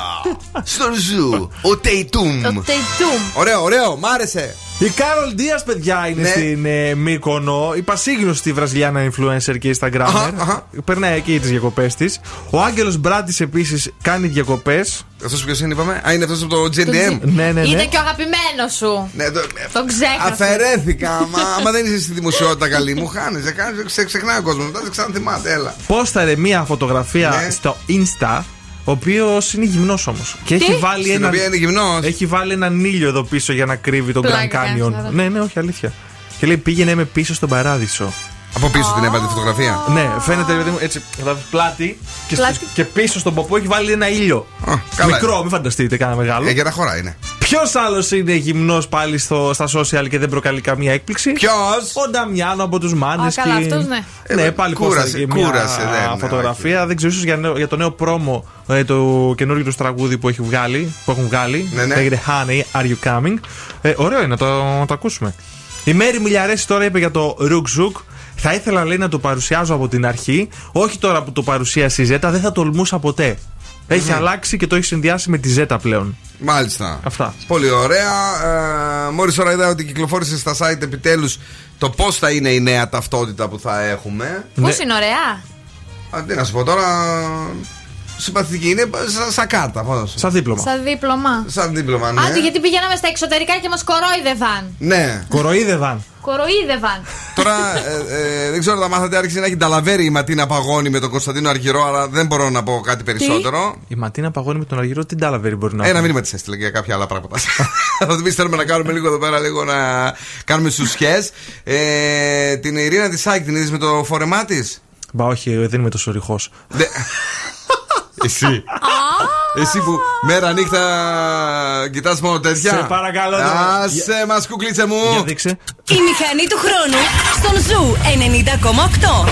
στον Zoo, ο Τεϊτούμ. Το Τεϊτούμ. Ωραίο, ωραίο, μ' άρεσε. Η Κάρολ Δία, παιδιά, είναι Ναι. στην ε, Μύκονο. Η πασίγνωστη Βραζιλιάνα influencer και Instagrammer. Αχα, αχα. Περνάει εκεί τις διακοπές της. Ο Άγγελος Μπράντη επίσης κάνει διακοπές. Αυτός ποιος είναι, είπαμε; Α, είναι αυτός από το GDM. Ναι, ναι, ναι. Είναι και ο αγαπημένος σου. Ναι, το- Τον ξέχασα. Αφαιρέθηκα. [laughs] Μα άμα δεν είσαι στη δημοσιότητα καλή, μου χάνεις. Ξεχνάει ο κόσμος. Μετά δεν ξαναθυμάται, έλα. Πόσταρε μία φωτογραφία Ναι. στο Insta. Ο οποίος είναι γυμνός όμως. Και έχει βάλει, Στην ένα, οποία είναι γυμνός; έχει βάλει έναν ήλιο εδώ πίσω για να κρύβει τον Grand Πλάκα κάνεις, Canyon. βέβαια. Ναι, ναι, όχι αλήθεια. Και λέει πήγαινε με πίσω στον παράδεισο. Από πίσω την έβαλε τη φωτογραφία; Ναι, φαίνεται παιδί μου έτσι. κατάλαβες, Πλάτη και, στο- Πλάτη. και πίσω στον ποπό έχει βάλει ένα ήλιο. Α, καλά. Μικρό, μην φανταστείτε, κάνα μεγάλο. Ε, για να χωρά είναι. Ποιος άλλος είναι γυμνός πάλι στο, στα social και δεν προκαλεί καμία έκπληξη; Ποιος; Ο Νταμιάνο από τους Μάνες. Α, καλά, αυτός, ναι. Ναι, Ε, πάλι κούρασε, κούρασε, και μια κούρασε, δεν, ναι, φωτογραφία. Δεν ξέρω, ίσως για, νέο- για το νέο promo ε, το καινούργιο τους τραγούδι που, έχει βγάλει, που έχουν βγάλει. Ναι, ναι. Λέγεται Honey, Are You Coming; Ε, ωραίο είναι να το, να το ακούσουμε. Η Μαίρη Μηλιαρέση τώρα είπε για το Ρουκ Ζουκ. Θα ήθελα λέει να το παρουσιάζω από την αρχή. Όχι τώρα που το παρουσίασε η Ζέτα, δεν θα τολμούσα ποτέ. Έχει αλλάξει και το έχει συνδυάσει με τη Ζέτα πλέον. Μάλιστα. Αυτά. Πολύ ωραία. Ε, Μόλις τώρα είδα ότι κυκλοφόρησε στα site επιτέλους το πώς θα είναι η νέα ταυτότητα που θα έχουμε. Πώς Ναι. είναι ωραία; Α, τι να σου πω τώρα. Συμπαθητική είναι σαν, σαν κάρτα. Πώς. Σαν δίπλωμα. Σαν δίπλωμα. Σαν δίπλωμα, ναι. Άντε, γιατί πηγαίναμε στα εξωτερικά και μας κορόιδευαν. Ναι. Κοροϊδεύαν. Κοροϊδεύαν. Τώρα ε, ε, δεν ξέρω αν τα μάθατε, άρχισε να έχει ταλαβέρει η Ματίνα Παγώνη με τον Κωνσταντίνο Αργυρό, αλλά δεν μπορώ να πω κάτι περισσότερο. Η Ματίνα παγώνει με τον Αργυρό, τι τάλαβερη μπορεί να Ένα πει. μήνυμα της έστειλε για κάποια άλλα πράγματα. [laughs] Θα του θέλουμε να κάνουμε λίγο εδώ πέρα, λίγο να κάνουμε σουσιέ. Ε, την Ειρήνα της Σάικ την είδες με το φόρεμά της; Μπα, όχι, ε, δεν είμαι τόσο ρηχός. [laughs] Εσύ. Εσύ που μέρα νύχτα κοιτάς μόνο τέτοια. Σε παρακαλώ, τώρα. Άσε μας κουκλίτσε μου. Για δείξε. Η μηχανή του χρόνου στον Ζου 90,8.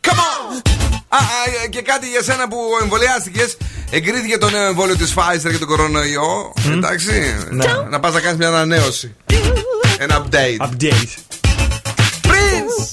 Come on! Α, α, και κάτι για σένα που εμβολιάστηκες. Εγκρίθηκε το νέο εμβόλιο της Pfizer για τον κορονοϊό. Εντάξει. Ναι. Να πας να κάνεις μια ανανέωση. Ένα update. Update. Prince!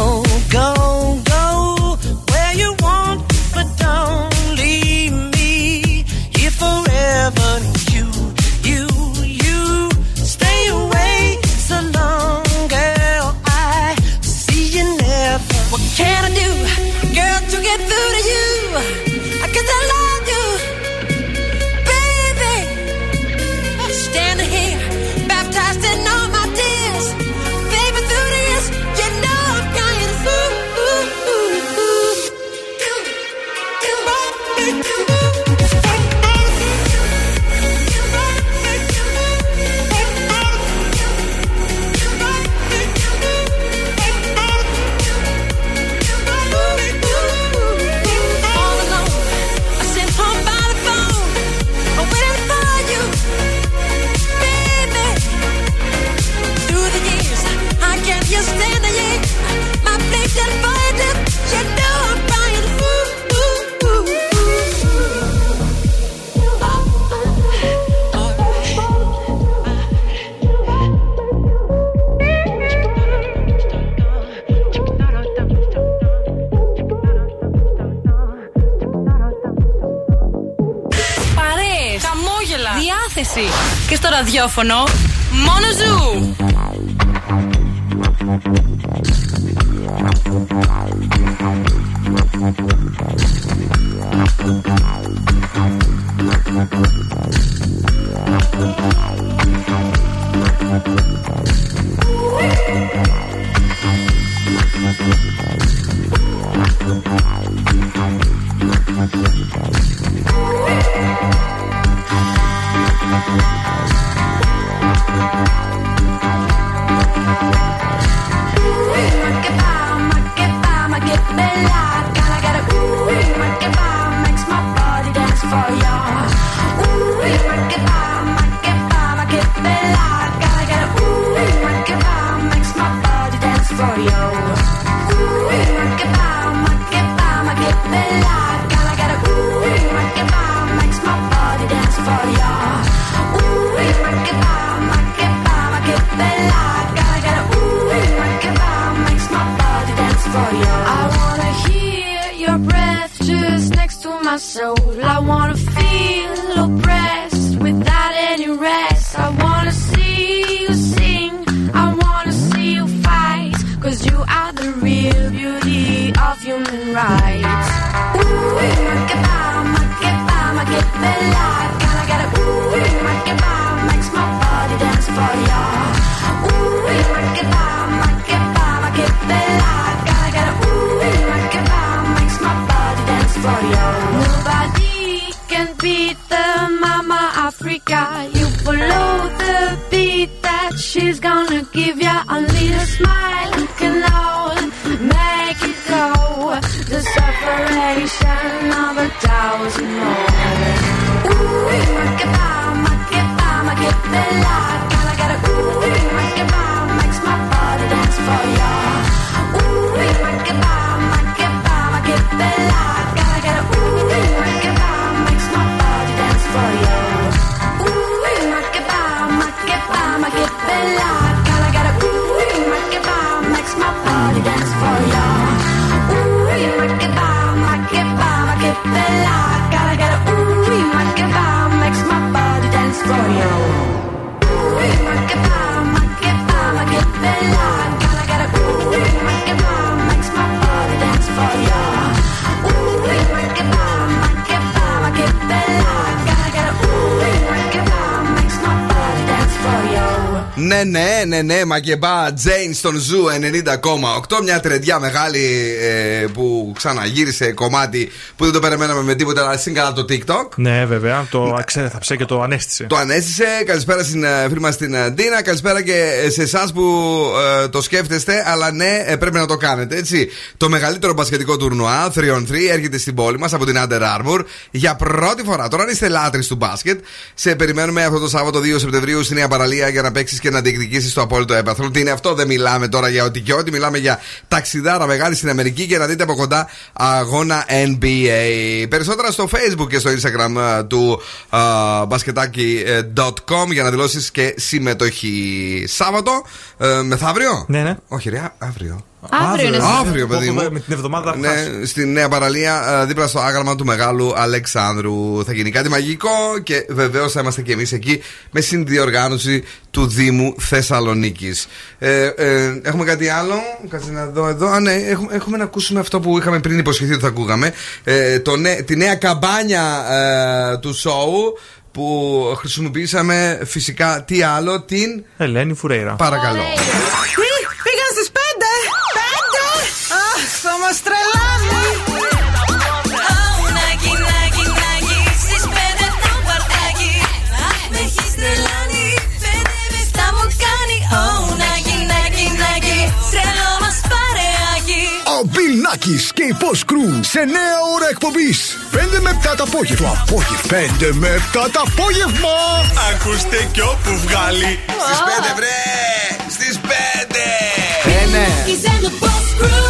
Go, go ραδιόφωνο. Μόνο ζου! Ναι, ναι, ναι, ναι, Makeba, Jain στον Zoo 90,8. Μια τρεντιά μεγάλη ε, που ξαναγύρισε κομμάτι που δεν το περιμέναμε με τίποτα, αλλά είναι καλά το TikTok. Ναι, βέβαια. Το ξέθαψε και το ανέστησε. Το ανέστησε. Καλησπέρα στην ε, φίλη μας την ε, Ντίνα. Καλησπέρα και σε εσάς που ε, το σκέφτεστε, αλλά ναι, ε, πρέπει να το κάνετε, έτσι. Το μεγαλύτερο μπασκετικό τουρνουά, 3 on 3, έρχεται στην πόλη μας από την Under Armour για πρώτη φορά. Τώρα, αν είστε λάτρεις του μπάσκετ, σε περιμένουμε αυτό το Σάββατο 2 Σεπτεμβρίου στη Νέα Παραλία για να παίξεις και να διεκδικήσεις το απόλυτο έπαθρο. Τι είναι αυτό, δεν μιλάμε τώρα για ό,τι και ό,τι. Μιλάμε για ταξιδάρα μεγάλη στην Αμερική και να δείτε από κοντά αγώνα NBA. Περισσότερα στο Facebook και στο Instagram ε, του ε, basketaki.com για να δηλώσεις και συμμετοχή. Σάββατο, ε, μεθαύριο; Ναι, ναι. Όχι, ρε, αύριο. Αύριο είναι Αύριο, παιδί μου. Με την εβδομάδα Ναι, στη Νέα Παραλία, ε, δίπλα στο άγαλμα του μεγάλου Αλεξάνδρου. Θα γίνει κάτι μαγικό και βεβαίως θα είμαστε και εμείς εκεί με συνδιοργάνωση του Δήμου Θεσσαλονίκης. Ε, ε, έχουμε κάτι άλλο; Κάτσε να δω εδώ. Α, ναι, έχουμε, έχουμε να ακούσουμε αυτό που είχαμε πριν υποσχεθεί ότι θα ακούγαμε. Ε, το, νέ- τη νέα καμπάνια ε, του σοου που χρησιμοποιήσαμε φυσικά τι άλλο, την. Ελένη Φουρέιρα. Παρακαλώ. Πήγαν τρελάνει! Νάκι, νάκι, νάκι, στις πέντε το παρτάκι Αχ, με έχεις τρελάνει, παιδεύεις, θα μου κάνει Ω, νάκι, νάκι, νάκι, τρελό μας παρεάκι Ο Bill Nackis και η Boss Crew σε νέα ώρα εκπομπής. 5 με 7 το απόγευμα. Το απόγευμα. 5 με 7 το απόγευμα. Ακούστε κι όπου βγάλει. Στις 5 βρε! Στις 5! Ε, ναι. He's in the boss crew Here we go.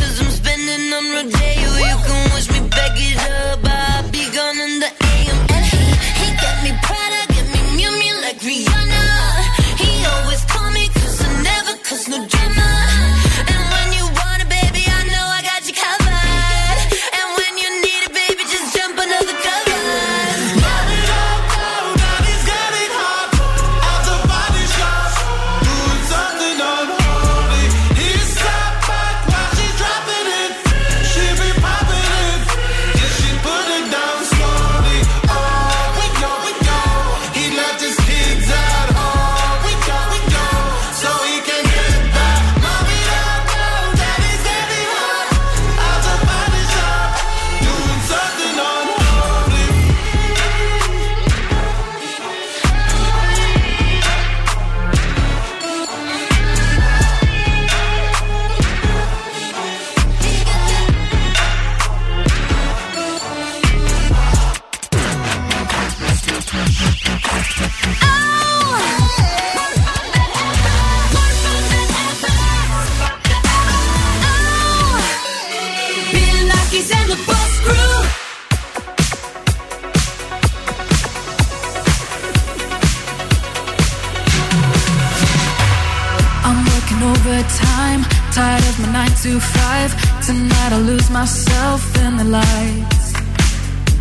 Tired of my 9 to 5. Tonight I'll lose myself in the lights.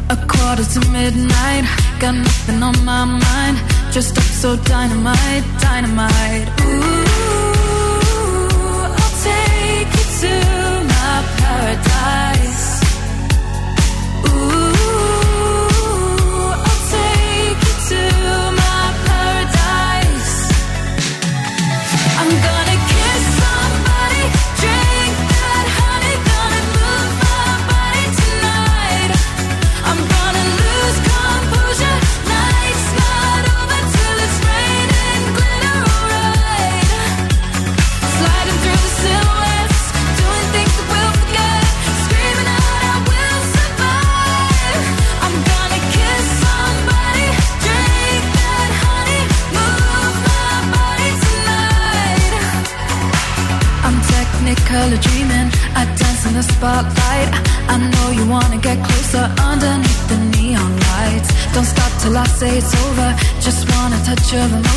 A quarter to midnight. Got nothing on my mind. Just up so dynamite, dynamite. Ooh, I'll take you to my paradise. each other.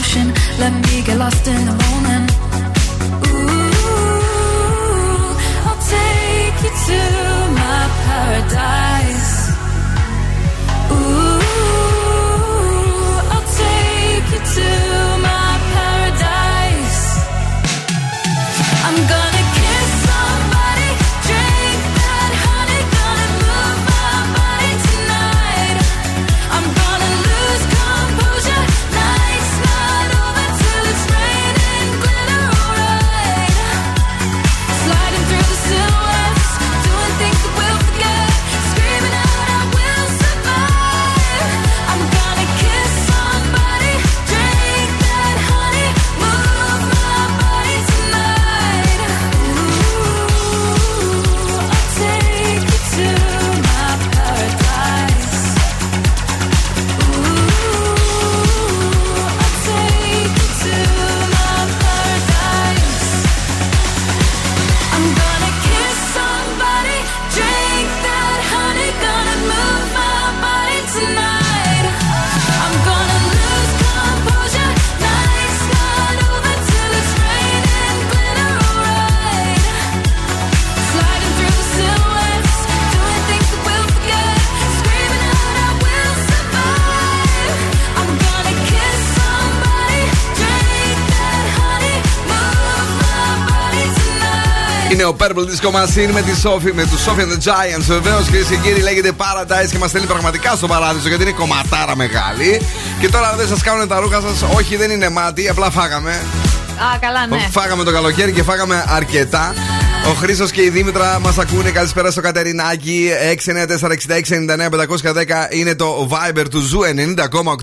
Purple Disco Machine με, τη Sophie, με τους Sophie and the Giants. Βεβαίως κυρίες και κύριοι λέγεται Paradise και μας στέλνει πραγματικά στο παράδεισο γιατί είναι κομματάρα μεγάλη. Και τώρα δεν σας κάνουν τα ρούχα σας. Όχι, δεν είναι μάτι, απλά φάγαμε. Α, καλά, ναι. Φάγαμε το καλοκαίρι και φάγαμε αρκετά. Ο Χρήστος και η Δήμητρα μας ακούνε. Καλησπέρα στο Κατερινάκι. 694-6699-510 είναι το Viber του Zoo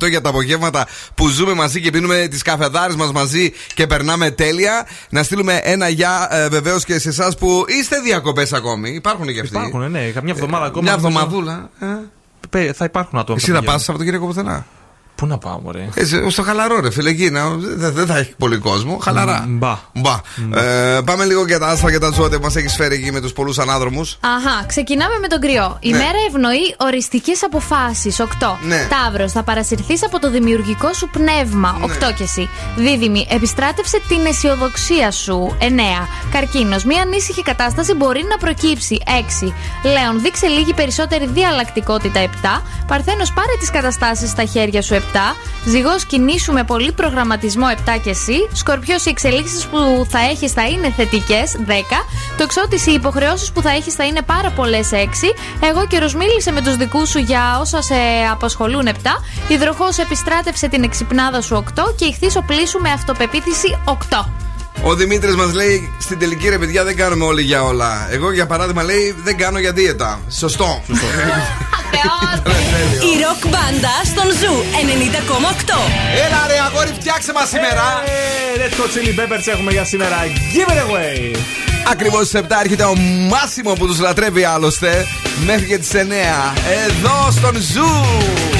90,8 για τα απογεύματα που ζούμε μαζί και πίνουμε τις καφεδάρες μας μαζί και περνάμε τέλεια. Να στείλουμε ένα γεια ε, βεβαίως και σε εσάς που είστε διακοπές ακόμη. Υπάρχουν και αυτοί. Υπάρχουν, ναι, καμιά εβδομάδα ακόμα. Μια νομίζω. εβδομαδούλα. Πε- Θα υπάρχουν άτομα. Εσύ θα πας Σαββατοκύριακο πουθενά; Πού να πάω, μωρέ; Ε, στο χαλαρό, ρε φίλε, εκεί να- δεν δεν θα έχει πολύ κόσμο. Χαλαρά. Μπα. Μπα. Ε, πάμε λίγο για τα άστρα και τα ζώα που μας έχεις φέρει εκεί με τους πολλούς ανάδρομους. Αχά, ξεκινάμε με τον κρυό. Η Ναι. μέρα ευνοεί οριστικές αποφάσεις. 8. Ναι. Ταύρος, θα παρασυρθείς από το δημιουργικό σου πνεύμα. 8 και εσύ. Δίδυμη, επιστράτευσε την αισιοδοξία σου. 9. Καρκίνος, μία ανήσυχη κατάσταση μπορεί να προκύψει. 6. Λέων, δείξε λίγη περισσότερη διαλλακτικότητα. 7. Παρθένος, πάρε τις καταστάσεις στα χέρια σου. 7. Ζυγός, κινήσου με πολύ προγραμματισμό. 7 και εσύ. Σκορπιός, οι εξελίξεις που θα έχεις θα είναι θετικές. 10. Το εξώτη, οι υποχρεώσεις που θα έχεις θα είναι πάρα πολλές. 6. Εγώ καιρο μίλησε με τους δικούς σου για όσα σε απασχολούν. 7. Υδροχό, επιστράτευσε την εξυπνάδα σου. 8. Και ηχθή, οπλίσου με αυτοπεποίθηση. 8. Ο Δημήτρης μας λέει στην τελική ρε παιδιά δεν κάνουμε όλοι για όλα. Εγώ για παράδειγμα λέει δεν κάνω για δίαιτα. Σωστό. [laughs] Η ροκ μπάντα στον Zoo 90,8. Έλα ρε αγόρι φτιάξε μας σήμερα. Ε, Red Hot Chili Peppers έχουμε για σήμερα. Give it away. Ακριβώς στις 7 έρχεται ο Μάσιμο που τους λατρεύει άλλωστε. Μέχρι και τις 9. Εδώ στον Zoo.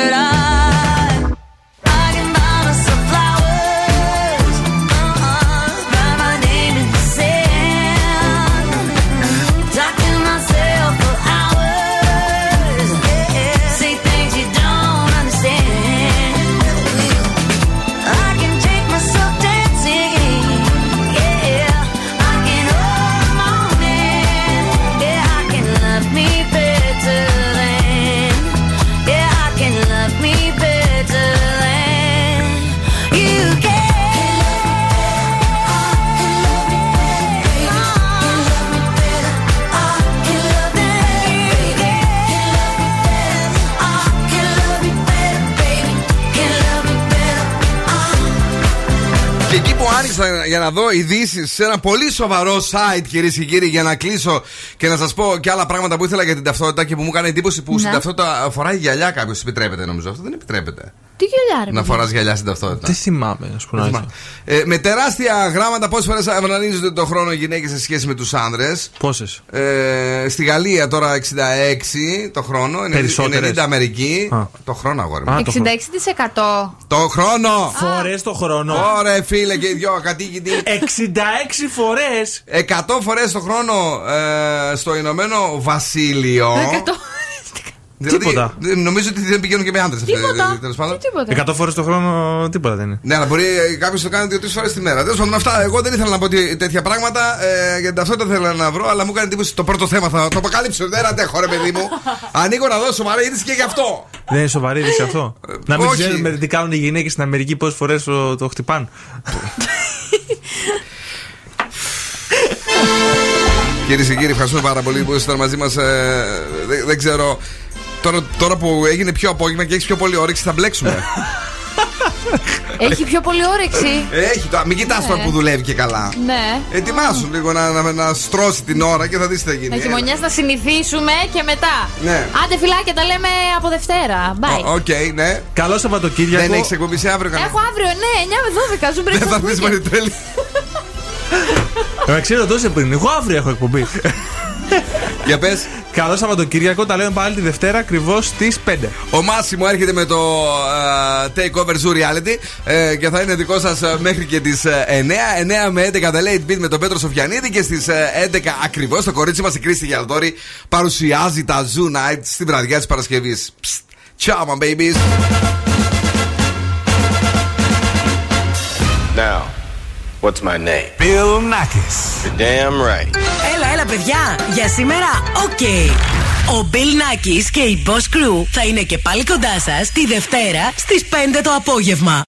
δω ειδήσεις σε ένα πολύ σοβαρό site, κυρίες και κύριοι, για να κλείσω και να σας πω και άλλα πράγματα που ήθελα για την ταυτότητα και που μου έκανε εντύπωση που Ναι. στην ταυτότητα φοράει γυαλιά κάποιος. Επιτρέπεται νομίζω. Αυτό δεν επιτρέπεται. Τι γυαλιά, ρε. Να παιδί. φοράς γυαλιά στην ταυτότητα. Δεν θυμάμαι, να σου πω να θυμάμαι. Ε, με τεράστια γράμματα, πόσες φορές αυνανίζονται το χρόνο οι γυναίκες σε σχέση με τους άνδρες; Πόσες; Ε, στη Γαλλία τώρα 66 το χρόνο, 90 Περισσότερες. 90 Αμερική. Α. Το χρόνο αγόρι μου. 66%. Το χρόνο! Φορές το χρόνο. Ωραία, φίλε και οι δυο ακατοίκητοι. 66 φορές. 100 φορές το χρόνο ε, στο Ηνωμένο Βασίλειο. Δηλαδή, Τίποτα. ε, Νομίζω ότι δεν πηγαίνουν και με άντρες. Τίποτα. Τέλος πάντων. 100 φορές το χρόνο τίποτα δεν είναι. Ναι, αλλά μπορεί κάποιος να το κάνει δύο-τρεις φορές τη μέρα. Τέλος πάντων, αυτά. Εγώ δεν ήθελα να πω τι- τέτοια πράγματα. Ε, για την ταυτότητα ήθελα να βρω, αλλά μου έκανε εντύπωση το πρώτο θέμα. Θα το αποκαλύψω. Δεν αντέχω, ρε παιδί μου. [laughs] Ανοίγω να δώσω σοβαρή είδηση και γι' αυτό. Δεν είναι σοβαρή είδηση αυτό. να μην όχι. ξέρουμε τι κάνουν οι γυναίκες στην Αμερική, πόσες φορές το, το χτυπάν. [laughs] Κυρίες και κύριοι, ευχαριστούμε πάρα πολύ που ήσασταν μαζί μας. δεν, δεν ξέρω. Τώρα, τώρα που έγινε πιο απόγευμα και έχεις πιο πολύ όρεξη, θα μπλέξουμε. [laughs] Έχει πιο πολύ όρεξη. Έχει τώρα, μην κοιτάς Ναι. τώρα που δουλεύει και καλά. Ναι. Ετοιμάσου λίγο να, να, να στρώσει την ώρα και θα δεις τι θα γίνει. Να χειμωνιάς να συνηθίσουμε και μετά. Ναι. Άντε φυλάκια, τα λέμε από Δευτέρα. Bye. Οκ, ναι. Καλό Σαββατοκύριακο. Δεν έχεις εκπομπή σε αύριο κανένα; Έχω αύριο, ναι, 9 με 12. Ζουν Δεν θα δεις Μαριτέλη. Ε, ξέρω τόσο πριν. Εγώ αύριο έχω εκπομπή. Για πες. Καλό Σαββατοκύριακο, τα λέμε πάλι τη Δευτέρα ακριβώς στις 5. Ο Μάσιμο έρχεται με το ε, Takeover Zoo Reality ε, και θα είναι δικό σας μέχρι και τις 9. 9 με 11 The Late Beat με τον Πέτρο Σοφιανίδη και στις 11 ακριβώς το κορίτσι μας η Κρίστη Γιαλδόρη παρουσιάζει τα Zoo Night στην βραδιά της Παρασκευής. Ciao, my babies. Now, what's my name? Bill Nakis. You're damn right. Έλα, έλα, παιδιά. Για σήμερα, οκ. Ο Bill Nakis και η Boss Crew θα είναι και πάλι κοντά σας τη Δευτέρα στις 5 το απόγευμα.